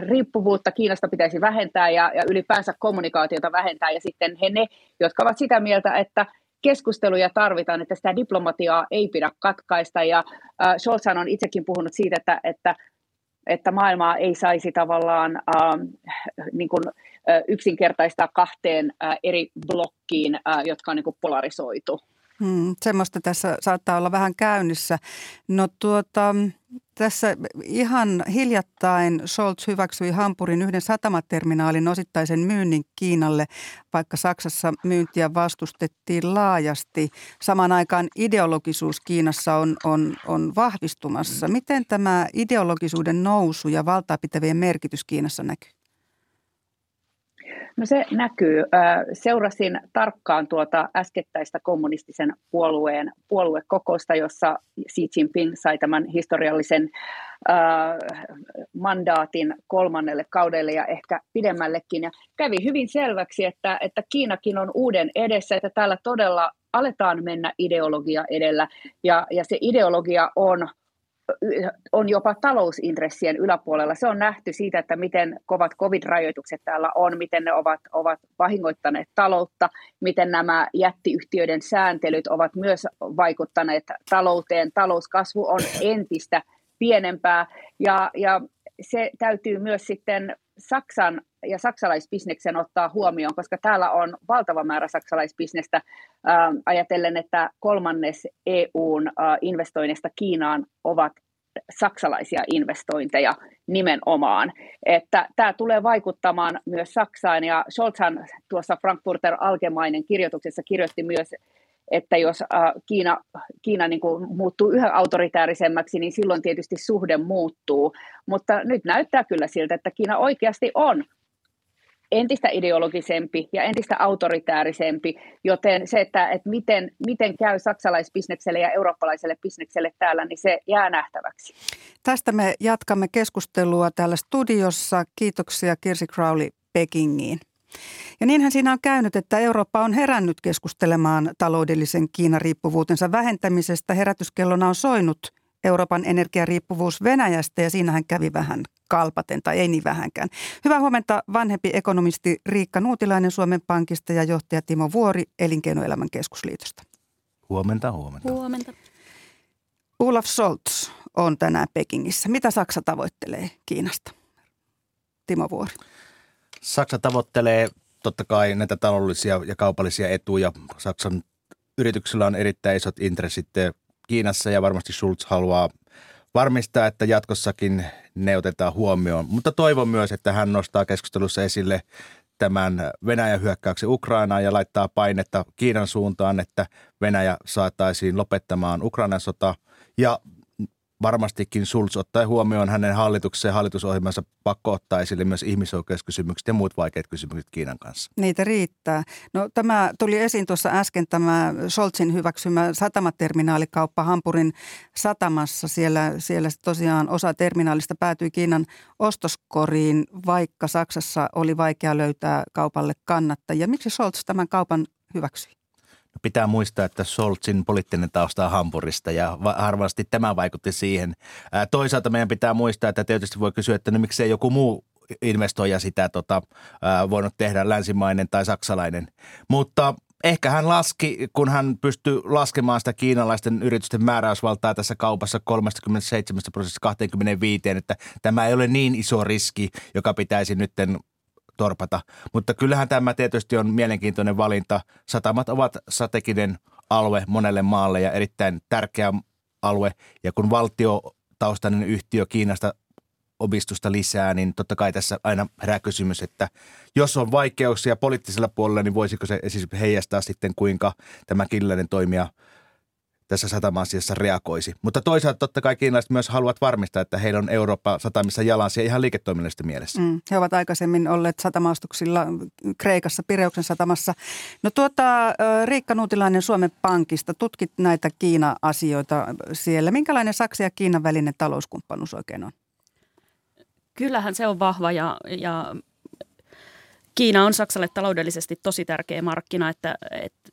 riippuvuutta Kiinasta pitäisi vähentää ja, ja ylipäänsä kommunikaatiota vähentää, ja sitten he ne, jotka ovat sitä mieltä, että keskusteluja tarvitaan, että sitä diplomatiaa ei pidä katkaista. Ja äh, Scholz on itsekin puhunut siitä, että, että, että maailmaa ei saisi tavallaan äh, niin kuin, äh, yksinkertaistaa kahteen äh, eri blokkiin, äh, jotka on niin kuin polarisoitu. Hmm, semmoista tässä saattaa olla vähän käynnissä. No tuota, tässä ihan hiljattain Scholz hyväksyi Hampurin yhden satamaterminaalin osittaisen myynnin Kiinalle, vaikka Saksassa myyntiä vastustettiin laajasti. Samaan aikaan ideologisuus Kiinassa on, on, on vahvistumassa. Miten tämä ideologisuuden nousu ja valtaapitävien merkitys Kiinassa näkyy? No se näkyy. Seurasin tarkkaan tuota äskettäistä kommunistisen puolueen puoluekokousta, jossa Xi Jinping sai tämän historiallisen mandaatin kolmannelle kaudelle ja ehkä pidemmällekin. Ja kävi hyvin selväksi, että, että Kiinakin on uuden edessä, että täällä todella aletaan mennä ideologia edellä. Ja, ja se ideologia on on jopa talousintressien yläpuolella. Se on nähty siitä, että miten kovat covid-rajoitukset täällä on, miten ne ovat, ovat vahingoittaneet taloutta, miten nämä jättiyhtiöiden sääntelyt ovat myös vaikuttaneet talouteen. Talouskasvu on entistä pienempää ja, ja se täytyy myös sitten Saksan ja saksalaisbisneksen ottaa huomioon, koska täällä on valtava määrä saksalaisbisnestä äh, ajatellen, että kolmannes EUn äh, investoinnista Kiinaan ovat saksalaisia investointeja nimenomaan. Että tämä tulee vaikuttamaan myös Saksaan ja Scholzhan tuossa Frankfurter Allgemeinen kirjoituksessa kirjoitti myös, että jos äh, Kiina, Kiina niin kuin muuttuu yhä autoritäärisemmäksi, niin silloin tietysti suhde muuttuu. Mutta nyt näyttää kyllä siltä, että Kiina oikeasti on entistä ideologisempi ja entistä autoritäärisempi, joten se, että, että miten, miten käy saksalaisbisnekselle ja eurooppalaiselle bisnekselle täällä, niin se jää nähtäväksi. Tästä me jatkamme keskustelua täällä studiossa. Kiitoksia Kirsi Crowley Pekingiin. Ja niinhän siinä on käynyt, että Eurooppa on herännyt keskustelemaan taloudellisen Kiinan riippuvuutensa vähentämisestä. Herätyskellona on soinut Euroopan energiariippuvuus Venäjästä ja siinähän kävi vähän kalpaten tai ei niin vähänkään. Hyvää huomenta vanhempi ekonomisti Riikka Nuutilainen Suomen Pankista ja johtaja Timo Vuori Elinkeinoelämän keskusliitosta. Huomenta, huomenta. Huomenta. Olaf Scholz on tänään Pekingissä. Mitä Saksa tavoittelee Kiinasta? Timo Vuori. Saksa tavoittelee totta kai näitä taloudellisia ja kaupallisia etuja. Saksan yrityksillä on erittäin isot intressit Kiinassa ja varmasti Schulz haluaa varmistaa, että jatkossakin ne otetaan huomioon. Mutta toivon myös, että hän nostaa keskustelussa esille tämän Venäjän hyökkäyksen Ukrainaan ja laittaa painetta Kiinan suuntaan, että Venäjä saataisiin lopettamaan Ukrainan sota ja varmastikin Schulz ottaa huomioon hänen hallituksen hallitusohjelmansa pakko ottaa esille myös ihmisoikeuskysymykset ja muut vaikeat kysymykset Kiinan kanssa. Niitä riittää. No tämä tuli esiin tuossa äsken tämä Scholzin hyväksymä satamaterminaalikauppa Hampurin satamassa. Siellä, siellä tosiaan osa terminaalista päätyi Kiinan ostoskoriin, vaikka Saksassa oli vaikea löytää kaupalle kannattajia. Miksi Scholz tämän kaupan hyväksyi? Pitää muistaa, että Scholzin poliittinen tausta on Hampurista ja varmasti tämä vaikutti siihen. toisaalta meidän pitää muistaa, että tietysti voi kysyä, että no miksei joku muu investoija sitä tota, voinut tehdä, länsimainen tai saksalainen. Mutta ehkä hän laski, kun hän pystyi laskemaan sitä kiinalaisten yritysten määräysvaltaa tässä kaupassa 37 prosentista 25, että tämä ei ole niin iso riski, joka pitäisi nytten torpata. Mutta kyllähän tämä tietysti on mielenkiintoinen valinta. Satamat ovat strateginen alue monelle maalle ja erittäin tärkeä alue. Ja kun valtiotaustainen yhtiö Kiinasta omistusta lisää, niin totta kai tässä aina herää kysymys, että jos on vaikeuksia poliittisella puolella, niin voisiko se siis heijastaa sitten, kuinka tämä kiinalainen toimija – tässä satama-asiassa reagoisi. Mutta toisaalta totta kai kiinalaiset myös haluavat varmistaa, että heillä on Eurooppa satamissa jalansia ihan liiketoiminnallisesta mielessä. Mm, he ovat aikaisemmin olleet satamaustuksilla Kreikassa, Pireuksen satamassa. No tuota, Riikka Nuutilainen Suomen Pankista, tutkit näitä Kiina-asioita siellä. Minkälainen Saksan ja Kiinan välinen talouskumppanuus oikein on? Kyllähän se on vahva ja, ja Kiina on Saksalle taloudellisesti tosi tärkeä markkina, että, että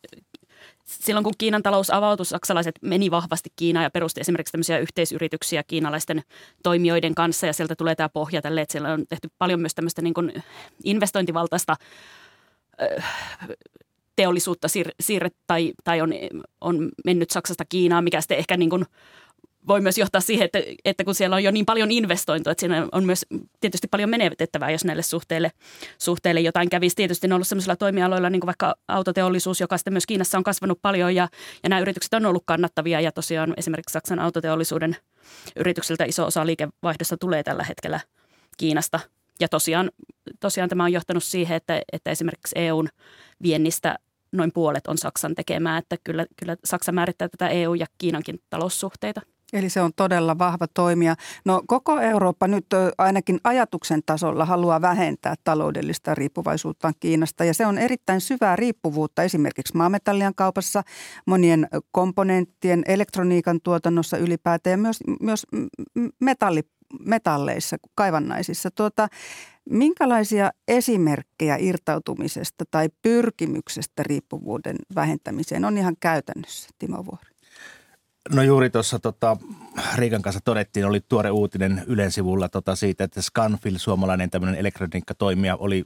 silloin kun Kiinan talous avautui, saksalaiset meni vahvasti Kiinaan ja perusti esimerkiksi tämmöisiä yhteisyrityksiä kiinalaisten toimijoiden kanssa ja sieltä tulee tämä pohja tälle, että siellä on tehty paljon myös tämmöistä niin kuin investointivaltaista teollisuutta siirret tai, tai on, on mennyt Saksasta Kiinaan, mikä sitten ehkä niin kuin voi myös johtaa siihen, että, että kun siellä on jo niin paljon investointoa, että siinä on myös tietysti paljon menetettävää, jos näille suhteille, suhteille jotain kävisi. Tietysti ne on ollut sellaisilla toimialoilla, niin kuin vaikka autoteollisuus, joka sitten myös Kiinassa on kasvanut paljon ja, ja nämä yritykset on ollut kannattavia ja tosiaan esimerkiksi Saksan autoteollisuuden yrityksiltä iso osa liikevaihdosta tulee tällä hetkellä Kiinasta. Ja tosiaan, tosiaan tämä on johtanut siihen, että, että esimerkiksi EUn viennistä noin puolet on Saksan tekemää, että kyllä, kyllä Saksa määrittää tätä EU- ja Kiinankin taloussuhteita. Eli se on todella vahva toimija. No koko Eurooppa nyt ainakin ajatuksen tasolla haluaa vähentää taloudellista riippuvaisuuttaan Kiinasta ja se on erittäin syvää riippuvuutta esimerkiksi maametallien kaupassa, monien komponenttien, elektroniikan tuotannossa ylipäätään ja myös, myös metalli, metalleissa, kaivannaisissa. Tuota, minkälaisia esimerkkejä irtautumisesta tai pyrkimyksestä riippuvuuden vähentämiseen on ihan käytännössä, Timo Vuori? No juuri tuossa tota, Riikan kanssa todettiin, oli tuore uutinen Ylen sivulla tota, siitä, että Scanfil, suomalainen tämmöinen elektroniikkatoimija, oli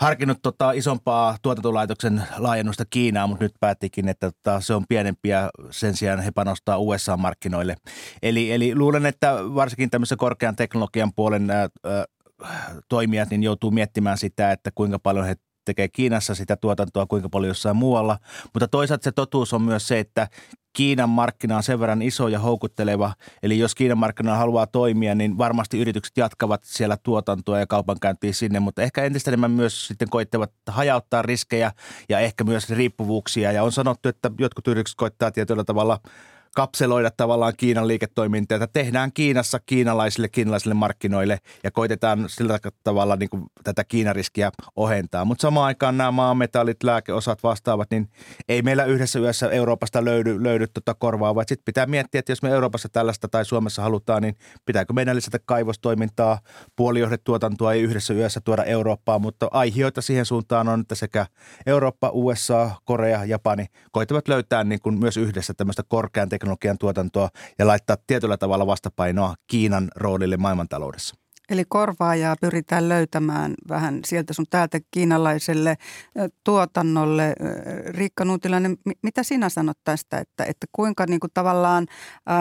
harkinnut tota, isompaa tuotantolaitoksen laajennusta Kiinaan, mutta nyt päättikin, että tota, se on pienempiä, sen sijaan he panostaa USA-markkinoille. Eli, eli luulen, että varsinkin tämmöisen korkean teknologian puolen ää, toimijat niin joutuu miettimään sitä, että kuinka paljon he tekee Kiinassa sitä tuotantoa, kuinka paljon jossain muualla. Mutta toisaalta se totuus on myös se, että Kiinan markkina on sen verran iso ja houkutteleva. Eli jos Kiinan markkina haluaa toimia, niin varmasti yritykset jatkavat siellä tuotantoa ja kaupankäyntiä sinne, mutta ehkä entistä enemmän myös sitten koittavat hajauttaa riskejä ja ehkä myös riippuvuuksia. Ja on sanottu, että jotkut yritykset koittaa tietyllä tavalla kapseloida tavallaan Kiinan liiketoimintaa, että tehdään Kiinassa kiinalaisille, kiinalaisille markkinoille ja koitetaan sillä tavalla niin kuin tätä Kiinariskiä ohentaa. Mutta samaan aikaan nämä maametallit, lääkeosat vastaavat, niin ei meillä yhdessä yössä Euroopasta löydy, löydy tuota korvaavaa. Sitten pitää miettiä, että jos me Euroopassa tällaista tai Suomessa halutaan, niin pitääkö meidän lisätä kaivostoimintaa, puolijohdetuotantoa ei yhdessä yössä tuoda Eurooppaan, mutta aihioita siihen suuntaan on, että sekä Eurooppa, USA, Korea, Japani koitavat löytää niin kuin myös yhdessä tämmöistä korkean teknologian tuotantoa ja laittaa tietyllä tavalla vastapainoa Kiinan roolille maailmantaloudessa. Eli korvaajaa pyritään löytämään vähän sieltä sun täältä kiinalaiselle tuotannolle. Riikka Nuutilainen, mitä sinä sanot tästä, että, että kuinka niin kuin tavallaan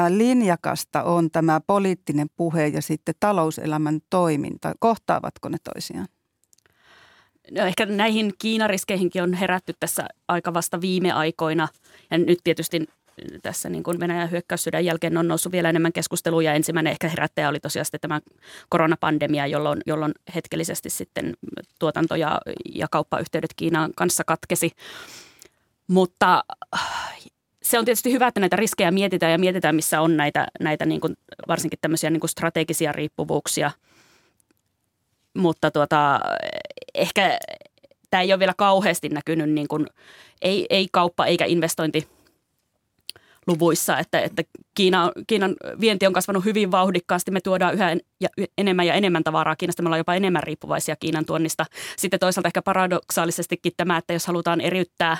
linjakasta on tämä poliittinen puhe ja sitten talouselämän toiminta? Kohtaavatko ne toisiaan? No ehkä näihin Kiinariskeihinkin on herätty tässä aika vasta viime aikoina. Ja nyt tietysti tässä niin kuin Venäjän hyökkäyssyden jälkeen on noussut vielä enemmän keskustelua ja ensimmäinen ehkä herättäjä oli tosiaan sitten tämä koronapandemia, jolloin, jolloin hetkellisesti sitten tuotanto ja, ja kauppayhteydet Kiinan kanssa katkesi. Mutta se on tietysti hyvä, että näitä riskejä mietitään ja mietitään, missä on näitä, näitä niin kuin, varsinkin tämmöisiä niin kuin strategisia riippuvuuksia. Mutta tuota, ehkä tämä ei ole vielä kauheasti näkynyt, niin kuin, ei, ei kauppa eikä investointi luvuissa, että, että Kiina, Kiinan vienti on kasvanut hyvin vauhdikkaasti. Me tuodaan yhä en, ja enemmän ja enemmän tavaraa Kiinasta. Me ollaan jopa enemmän riippuvaisia Kiinan tuonnista. Sitten toisaalta ehkä paradoksaalisestikin tämä, että jos halutaan eriyttää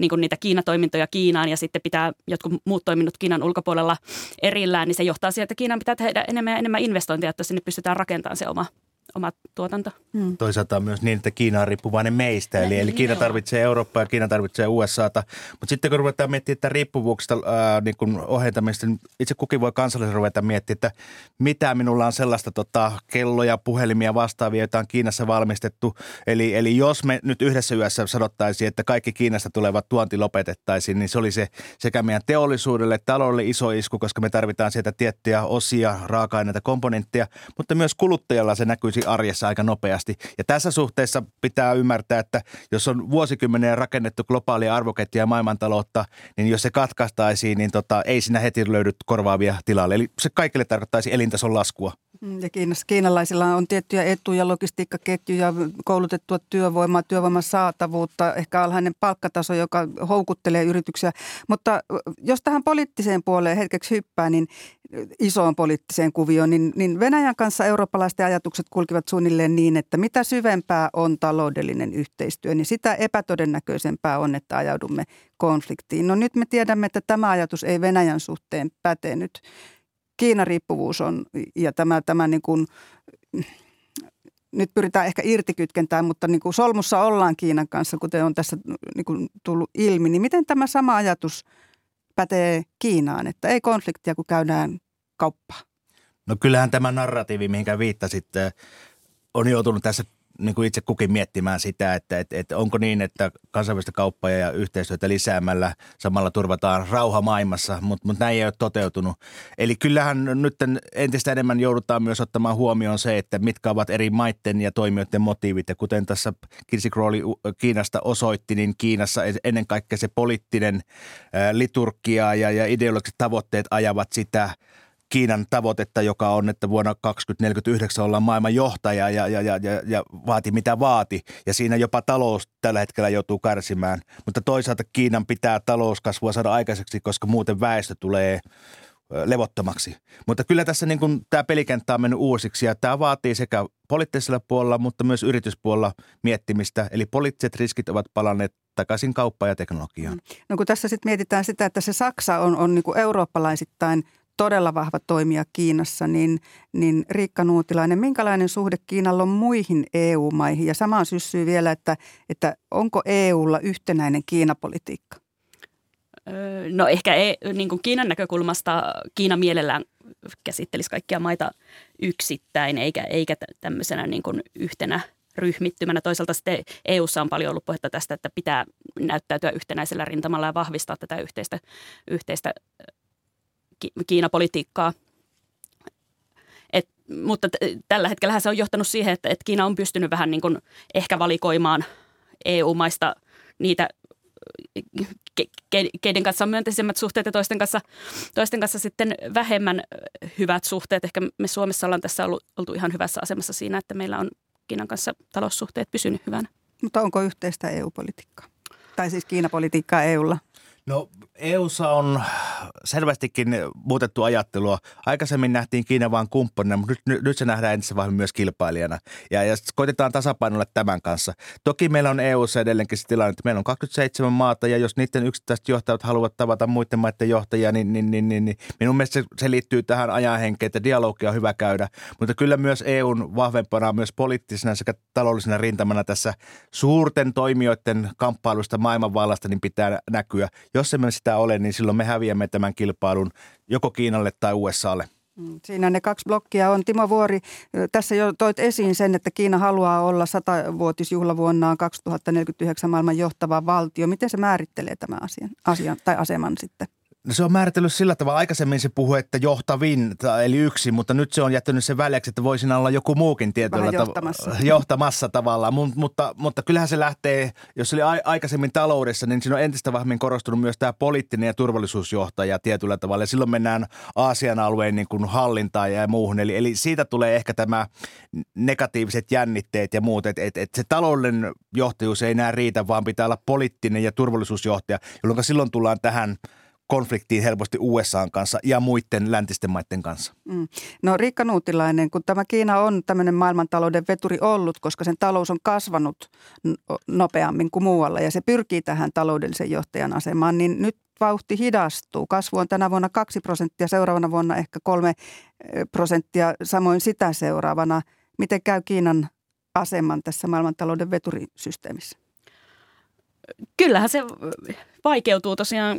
niin kuin niitä Kiinatoimintoja Kiinaan ja sitten pitää jotkut muut toiminnot Kiinan ulkopuolella erillään, niin se johtaa siihen, että Kiinan pitää tehdä enemmän ja enemmän investointia, että sinne pystytään rakentamaan se oma oma tuotanto. Hmm. Toisaalta on myös niin, että Kiina on riippuvainen meistä, eli, eli Kiina tarvitsee Eurooppaa ja Kiina tarvitsee USAta. Mutta sitten kun ruvetaan miettimään että riippuvuuksista ää, niin kun ohentamista, niin itse kukin voi kansallisesti ruveta miettimään, että mitä minulla on sellaista tota, kelloja, puhelimia vastaavia, joita on Kiinassa valmistettu. Eli, eli jos me nyt yhdessä yössä sanottaisiin, että kaikki Kiinasta tulevat tuonti lopetettaisiin, niin se oli se sekä meidän teollisuudelle, taloudelle iso isku, koska me tarvitaan sieltä tiettyjä osia, raaka-aineita, komponentteja, mutta myös kuluttajalla se näkyisi muutoksiin arjessa aika nopeasti. Ja tässä suhteessa pitää ymmärtää, että jos on vuosikymmenen rakennettu globaalia arvoketjua maailmantaloutta, niin jos se katkaistaisiin, niin tota, ei siinä heti löydy korvaavia tilalle. Eli se kaikille tarkoittaisi elintason laskua. Mm, ja Kiinassa, kiinalaisilla on tiettyjä etuja, logistiikkaketjuja, koulutettua työvoimaa, työvoiman saatavuutta, ehkä alhainen palkkataso, joka houkuttelee yrityksiä. Mutta jos tähän poliittiseen puoleen hetkeksi hyppää, niin isoon poliittiseen kuvioon, niin, niin Venäjän kanssa eurooppalaisten ajatukset kulkivat suunnilleen niin, että mitä syvempää on taloudellinen yhteistyö, niin sitä epätodennäköisempää on, että ajaudumme konfliktiin. No nyt me tiedämme, että tämä ajatus ei Venäjän suhteen päte nyt. Kiinan riippuvuus on ja tämä, tämä niin kuin, nyt pyritään ehkä irtikytkentään, mutta niin kuin solmussa ollaan Kiinan kanssa, kuten on tässä niin kuin tullut ilmi. Niin miten tämä sama ajatus pätee Kiinaan, että ei konfliktia, kun käydään kauppaa? No kyllähän tämä narratiivi, mihinkä viittasit, on joutunut tässä niin kuin itse kukin miettimään sitä, että, että, että onko niin, että kansainvälistä kauppaa ja yhteistyötä lisäämällä samalla turvataan rauha maailmassa, mutta, mutta näin ei ole toteutunut. Eli kyllähän nyt entistä enemmän joudutaan myös ottamaan huomioon se, että mitkä ovat eri maiden ja toimijoiden motiivit. Ja kuten tässä Kirsi Crowley Kiinasta osoitti, niin Kiinassa ennen kaikkea se poliittinen liturgia ja, ja ideologiset tavoitteet ajavat sitä – Kiinan tavoitetta, joka on, että vuonna 2049 ollaan maailman johtaja ja, ja, ja, ja, ja vaati mitä vaati. Ja siinä jopa talous tällä hetkellä joutuu kärsimään. Mutta toisaalta Kiinan pitää talouskasvua saada aikaiseksi, koska muuten väestö tulee levottomaksi. Mutta kyllä tässä niin kuin tämä pelikenttä on mennyt uusiksi ja tämä vaatii sekä poliittisella puolella, mutta myös yrityspuolella miettimistä. Eli poliittiset riskit ovat palanneet takaisin kauppaan ja teknologiaan. No kun tässä sitten mietitään sitä, että se Saksa on, on niin kuin eurooppalaisittain – todella vahva toimija Kiinassa, niin, niin Riikka Nuutilainen, minkälainen suhde Kiinalla on muihin EU-maihin? Ja samaan syssyy vielä, että, että onko EUlla yhtenäinen Kiinapolitiikka? No ehkä ei, niin kuin Kiinan näkökulmasta Kiina mielellään käsittelisi kaikkia maita yksittäin, eikä, eikä tämmöisenä niin kuin yhtenä ryhmittymänä. Toisaalta sitten EUssa on paljon ollut puhetta tästä, että pitää näyttäytyä yhtenäisellä rintamalla ja vahvistaa tätä yhteistä, yhteistä Kiinapolitiikkaa. Et, mutta t- tällä hetkellä se on johtanut siihen, että, että Kiina on pystynyt vähän niin kuin ehkä valikoimaan EU-maista niitä keiden kanssa on myönteisemmät suhteet ja toisten kanssa, toisten kanssa sitten vähemmän hyvät suhteet. Ehkä me Suomessa ollaan tässä ollut, oltu ihan hyvässä asemassa siinä, että meillä on Kiinan kanssa taloussuhteet pysynyt hyvänä. Mutta onko yhteistä EU-politiikkaa? Tai siis Kiinapolitiikkaa EUlla? No EUssa on selvästikin muutettu ajattelua. Aikaisemmin nähtiin Kiina vain kumppanina, mutta nyt, nyt, se nähdään entistä vahvemmin myös kilpailijana. Ja, ja koitetaan tasapainolla tämän kanssa. Toki meillä on EUssa edelleenkin se tilanne, että meillä on 27 maata ja jos niiden yksittäiset johtajat haluavat tavata muiden maiden johtajia, niin, niin, niin, niin, niin minun mielestä se, se liittyy tähän ajanhenkeen, että dialogia on hyvä käydä. Mutta kyllä myös EUn vahvempana myös poliittisena sekä taloudellisena rintamana tässä suurten toimijoiden kamppailusta maailmanvallasta niin pitää näkyä. Jos emme sitä ole, niin silloin me häviämme tämän kilpailun joko Kiinalle tai USAlle. Mm, siinä ne kaksi blokkia on. Timo Vuori, tässä jo toit esiin sen, että Kiina haluaa olla satavuotisjuhlavuonnaan 2049 maailman johtava valtio. Miten se määrittelee tämän asian, asian tai aseman sitten? No se on määritellyt sillä tavalla. Aikaisemmin se puhui, että johtavin, eli yksi, mutta nyt se on jättänyt sen väliäksi, että voisi olla joku muukin tietyllä johtamassa. Tav- johtamassa tavallaan. Mut, mutta, mutta kyllähän se lähtee, jos se oli aikaisemmin taloudessa, niin siinä on entistä vahvemmin korostunut myös tämä poliittinen ja turvallisuusjohtaja tietyllä tavalla. Ja silloin mennään Aasian alueen niin kuin hallintaan ja muuhun. Eli, eli siitä tulee ehkä tämä negatiiviset jännitteet ja muut, että et, et se taloudellinen johtajuus ei enää riitä, vaan pitää olla poliittinen ja turvallisuusjohtaja, jolloin silloin tullaan tähän – konfliktiin helposti USAn kanssa ja muiden läntisten maiden kanssa. Mm. No Riikka Nuutilainen, kun tämä Kiina on tämmöinen maailmantalouden veturi ollut, koska sen talous on kasvanut nopeammin kuin muualla ja se pyrkii tähän taloudellisen johtajan asemaan, niin nyt vauhti hidastuu. Kasvu on tänä vuonna 2 prosenttia, seuraavana vuonna ehkä 3 prosenttia, samoin sitä seuraavana. Miten käy Kiinan aseman tässä maailmantalouden veturisysteemissä? Kyllähän se vaikeutuu tosiaan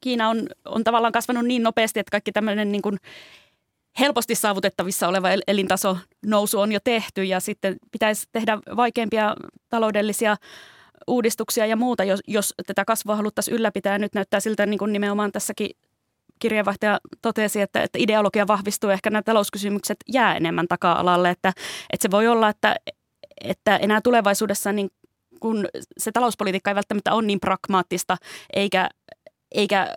Kiina on, on tavallaan kasvanut niin nopeasti, että kaikki tämmöinen niin kuin helposti saavutettavissa oleva elintaso nousu on jo tehty ja sitten pitäisi tehdä vaikeampia taloudellisia uudistuksia ja muuta, jos, jos tätä kasvua haluttaisiin ylläpitää. Nyt näyttää siltä niin kuin nimenomaan tässäkin kirjeenvaihtaja totesi, että, että ideologia vahvistuu ehkä nämä talouskysymykset jää enemmän taka-alalle, että, että se voi olla, että, että enää tulevaisuudessa niin kun se talouspolitiikka ei välttämättä ole niin pragmaattista eikä eikä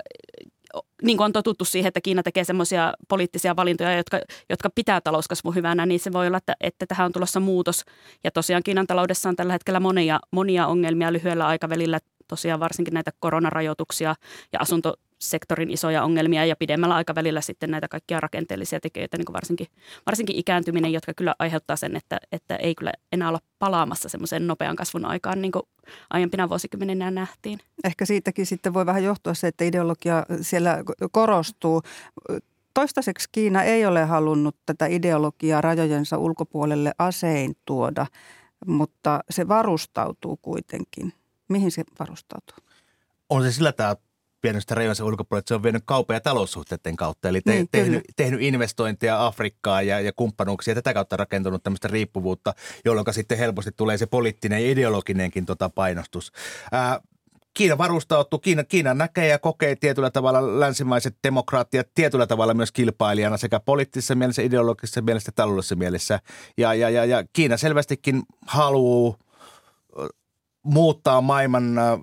niin kuin on totuttu siihen, että Kiina tekee semmoisia poliittisia valintoja, jotka, jotka pitää talouskasvun hyvänä, niin se voi olla, että, että tähän on tulossa muutos. Ja tosiaan Kiinan taloudessa on tällä hetkellä monia, monia ongelmia lyhyellä aikavälillä, tosiaan varsinkin näitä koronarajoituksia ja asunto, sektorin isoja ongelmia ja pidemmällä aikavälillä sitten näitä kaikkia rakenteellisia tekijöitä, niin kuin varsinkin, varsinkin ikääntyminen, jotka kyllä aiheuttaa sen, että, että ei kyllä enää olla palaamassa semmoisen nopean kasvun aikaan, niin kuin aiempina vuosikymmeninä nähtiin. Ehkä siitäkin sitten voi vähän johtua se, että ideologia siellä korostuu. Toistaiseksi Kiina ei ole halunnut tätä ideologiaa rajojensa ulkopuolelle asein tuoda, mutta se varustautuu kuitenkin. Mihin se varustautuu? On se sillä tämä pienestä rajojensa ulkopuolelle, että se on vienyt kaupan ja taloussuhteiden kautta. Eli te, niin, tehnyt, tehnyt investointeja Afrikkaan ja, ja kumppanuuksia ja tätä kautta rakentunut tämmöistä riippuvuutta, jolloin sitten helposti tulee se poliittinen ja ideologinenkin tota painostus. Ää, Kiina varustautuu, Kiina, Kiina näkee ja kokee tietyllä tavalla länsimaiset demokraattiat tietyllä tavalla myös kilpailijana sekä poliittisessa mielessä, ideologisessa mielessä että taloudellisessa mielessä. Ja, ja, ja, ja Kiina selvästikin haluaa muuttaa maailman äh,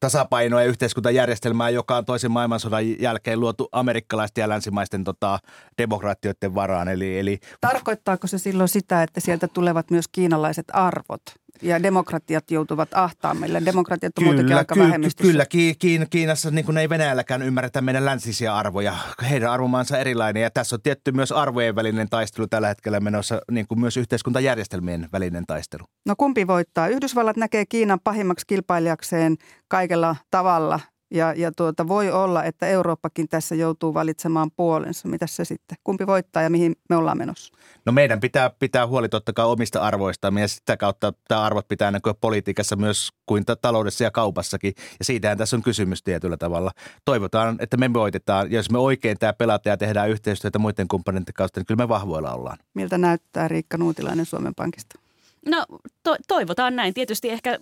tasapainoa ja yhteiskuntajärjestelmää, joka on toisen maailmansodan jälkeen luotu amerikkalaisten ja länsimaisten tota, demokraattioiden varaan. Eli, eli... Tarkoittaako se silloin sitä, että sieltä tulevat myös kiinalaiset arvot? Ja demokratiat joutuvat ahtaammille. Demokratiat on kyllä, muutenkin aika ky- vähemmistössä. Kyllä, Kiin, Kiinassa niin kuin ei Venäjälläkään ymmärretä meidän länsisiä arvoja. Heidän arvomaansa erilainen ja tässä on tietty myös arvojen välinen taistelu tällä hetkellä menossa, niin kuin myös yhteiskuntajärjestelmien välinen taistelu. No kumpi voittaa? Yhdysvallat näkee Kiinan pahimmaksi kilpailijakseen kaikella tavalla – ja, ja tuota, voi olla, että Eurooppakin tässä joutuu valitsemaan puolensa. Mitä se sitten? Kumpi voittaa ja mihin me ollaan menossa? No meidän pitää pitää huoli totta kai omista arvoistamme ja sitä kautta tämä arvot pitää näkyä politiikassa myös kuin taloudessa ja kaupassakin. Ja siitähän tässä on kysymys tietyllä tavalla. Toivotaan, että me voitetaan. Jos me oikein tämä pelataan ja tehdään yhteistyötä muiden kumppaneiden kanssa, niin kyllä me vahvoilla ollaan. Miltä näyttää Riikka Nuutilainen Suomen Pankista? No to, toivotaan näin. Tietysti ehkä,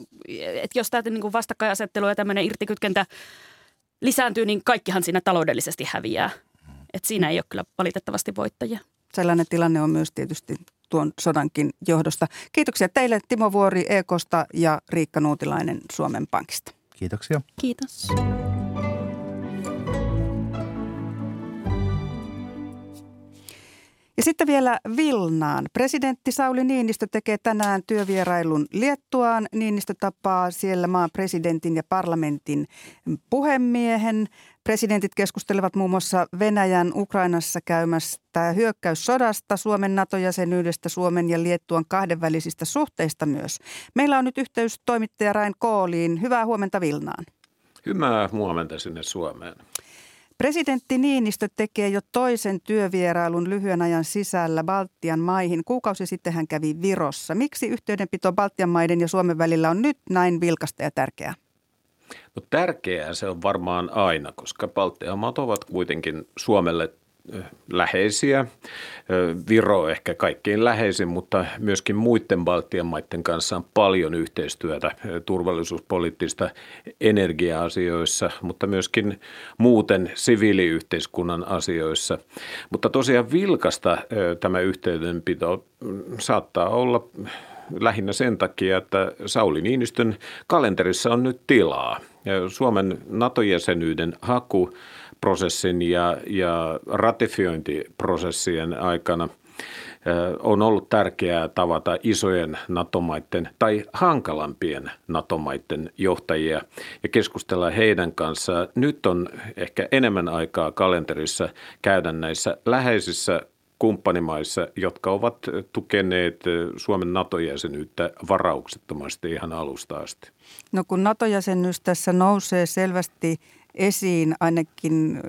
että jos tämä niin vastakkainasettelu ja tämmöinen irtikytkentä lisääntyy, niin kaikkihan siinä taloudellisesti häviää. Et siinä ei ole kyllä valitettavasti voittajia. Sellainen tilanne on myös tietysti tuon sodankin johdosta. Kiitoksia teille Timo Vuori Ekosta ja Riikka Nuutilainen Suomen Pankista. Kiitoksia. Kiitos. Ja sitten vielä Vilnaan. Presidentti Sauli Niinistö tekee tänään työvierailun Liettuaan. Niinistö tapaa siellä maan presidentin ja parlamentin puhemiehen. Presidentit keskustelevat muun muassa Venäjän Ukrainassa käymästä hyökkäyssodasta, Suomen NATO-jäsenyydestä, Suomen ja Liettuan kahdenvälisistä suhteista myös. Meillä on nyt yhteys toimittaja Rain Kooliin. Hyvää huomenta Vilnaan. Hyvää huomenta sinne Suomeen. Presidentti Niinistö tekee jo toisen työvierailun lyhyen ajan sisällä Baltian maihin. Kuukausi sitten hän kävi Virossa. Miksi yhteydenpito Baltian maiden ja Suomen välillä on nyt näin vilkasta ja tärkeää? No tärkeää se on varmaan aina, koska Baltian maat ovat kuitenkin Suomelle läheisiä. Viro ehkä kaikkein läheisin, mutta myöskin muiden Baltian maiden kanssa on paljon yhteistyötä turvallisuuspoliittista energia-asioissa, mutta myöskin muuten siviiliyhteiskunnan asioissa. Mutta tosiaan vilkasta tämä yhteydenpito saattaa olla lähinnä sen takia, että Sauli Niinistön kalenterissa on nyt tilaa. Suomen NATO-jäsenyyden haku prosessin ja, ja ratifiointiprosessien aikana on ollut tärkeää tavata isojen NATO-maiden tai hankalampien NATO-maiden johtajia ja keskustella heidän kanssaan. Nyt on ehkä enemmän aikaa kalenterissa käydä näissä läheisissä kumppanimaissa, jotka ovat tukeneet Suomen NATO-jäsenyyttä varauksettomasti ihan alusta asti. No kun NATO-jäsenyys tässä nousee selvästi esiin ainakin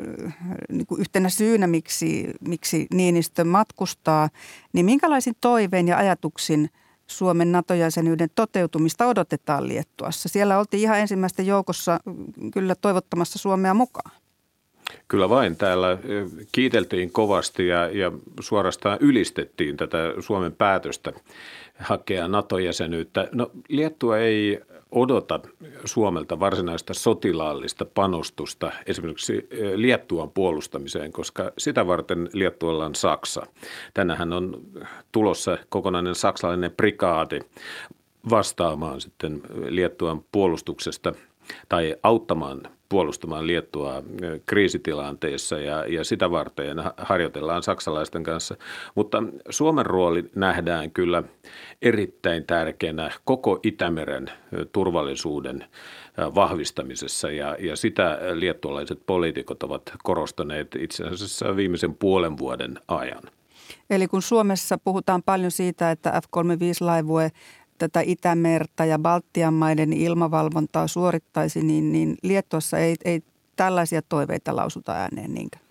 niin kuin yhtenä syynä, miksi, miksi Niinistö matkustaa, niin minkälaisin toiveen ja ajatuksin Suomen NATO-jäsenyyden toteutumista odotetaan Liettuassa? Siellä oltiin ihan ensimmäistä joukossa kyllä toivottamassa Suomea mukaan. Kyllä vain. Täällä kiiteltiin kovasti ja, ja suorastaan ylistettiin tätä Suomen päätöstä hakea NATO-jäsenyyttä. No Liettua ei odota Suomelta varsinaista sotilaallista panostusta esimerkiksi Liettuan puolustamiseen, koska sitä varten Liettualla on Saksa. Tänähän on tulossa kokonainen saksalainen prikaati vastaamaan sitten Liettuan puolustuksesta tai auttamaan puolustamaan Liettua kriisitilanteessa ja, ja sitä varten harjoitellaan saksalaisten kanssa. Mutta Suomen rooli nähdään kyllä erittäin tärkeänä koko Itämeren turvallisuuden vahvistamisessa ja, ja sitä liettualaiset poliitikot ovat korostaneet itse asiassa viimeisen puolen vuoden ajan. Eli kun Suomessa puhutaan paljon siitä, että F-35-laivue tätä Itämerta ja Baltian maiden ilmavalvontaa suorittaisi, niin, niin Liettuassa ei, ei tällaisia toiveita lausuta ääneen niinkään?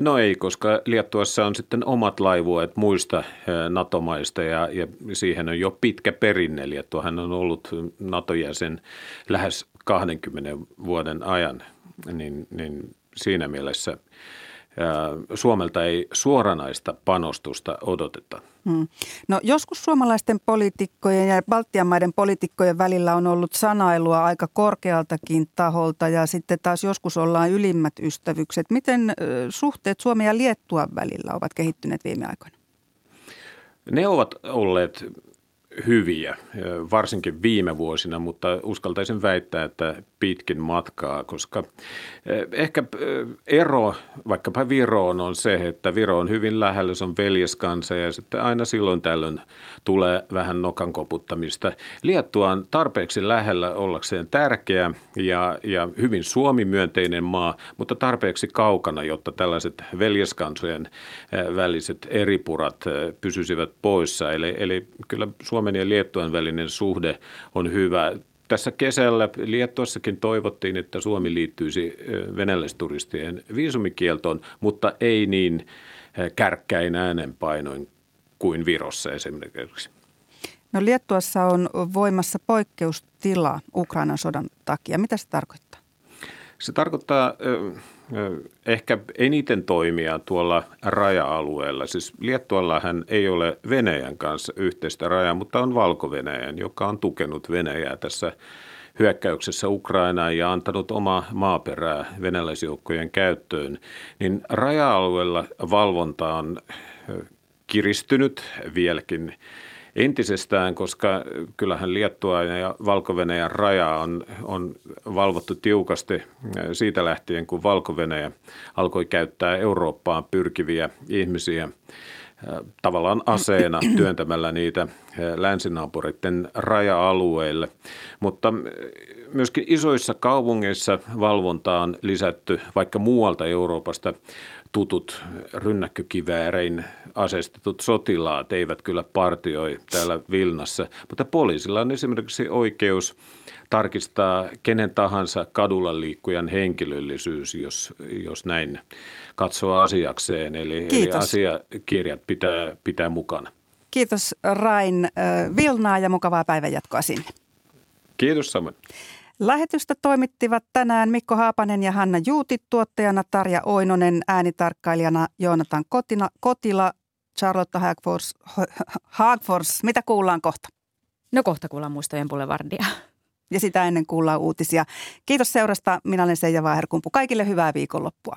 No ei, koska Liettuassa on sitten omat laivueet muista NATO-maista ja, ja siihen on jo pitkä perinne. Liettuahan on ollut NATO-jäsen lähes 20 vuoden ajan, niin, niin siinä mielessä – Suomelta ei suoranaista panostusta odoteta. Hmm. No joskus suomalaisten poliitikkojen ja Baltian maiden poliitikkojen välillä on ollut sanailua aika korkealtakin taholta ja sitten taas joskus ollaan ylimmät ystävykset. Miten suhteet Suomen ja Liettuan välillä ovat kehittyneet viime aikoina? Ne ovat olleet hyviä, varsinkin viime vuosina, mutta uskaltaisin väittää, että pitkin matkaa, koska ehkä ero vaikkapa Viroon on se, että Viro on hyvin lähellä, se on veljeskansa ja sitten aina silloin tällöin tulee vähän nokan koputtamista. Liettua on tarpeeksi lähellä ollakseen tärkeä ja, ja hyvin Suomi-myönteinen maa, mutta tarpeeksi kaukana, jotta tällaiset veljeskansojen väliset eripurat pysyisivät poissa. Eli, eli kyllä Suomen ja Liettuan välinen suhde on hyvä tässä kesällä Liettuassakin toivottiin, että Suomi liittyisi venäläisturistien viisumikieltoon, mutta ei niin kärkkäin äänenpainoin kuin Virossa esimerkiksi. No Liettuassa on voimassa poikkeustila Ukrainan sodan takia. Mitä se tarkoittaa? Se tarkoittaa ehkä eniten toimia tuolla raja-alueella. Siis Liettuallahan ei ole Venäjän kanssa yhteistä rajaa, mutta on valko joka on tukenut Venäjää tässä hyökkäyksessä Ukrainaan ja antanut oma maaperää venäläisjoukkojen käyttöön, niin raja-alueella valvonta on kiristynyt vieläkin entisestään, koska kyllähän Liettua ja valko raja on, on valvottu tiukasti siitä lähtien, kun valko alkoi käyttää Eurooppaan pyrkiviä ihmisiä tavallaan aseena [clears throat] työntämällä niitä länsinaapureiden raja-alueille. Mutta myöskin isoissa kaupungeissa valvonta on lisätty, vaikka muualta Euroopasta tutut rynnäkkökiväärein asestetut sotilaat eivät kyllä partioi täällä Vilnassa, mutta poliisilla on esimerkiksi oikeus tarkistaa kenen tahansa kadulla liikkujan henkilöllisyys, jos, jos näin katsoo asiakseen. Eli, eli asiakirjat pitää, pitää mukana. Kiitos Rain Vilnaa ja mukavaa päivänjatkoa sinne. Kiitos samoin. Lähetystä toimittivat tänään Mikko Haapanen ja Hanna Juutit, tuottajana Tarja Oinonen, äänitarkkailijana Joonatan Kotina, Kotila, Charlotte Hagfors, Hagfors. Mitä kuullaan kohta? No kohta kuullaan muistojen boulevardia. Ja sitä ennen kuullaan uutisia. Kiitos seurasta. Minä olen Seija Vaaherkumpu. Kaikille hyvää viikonloppua.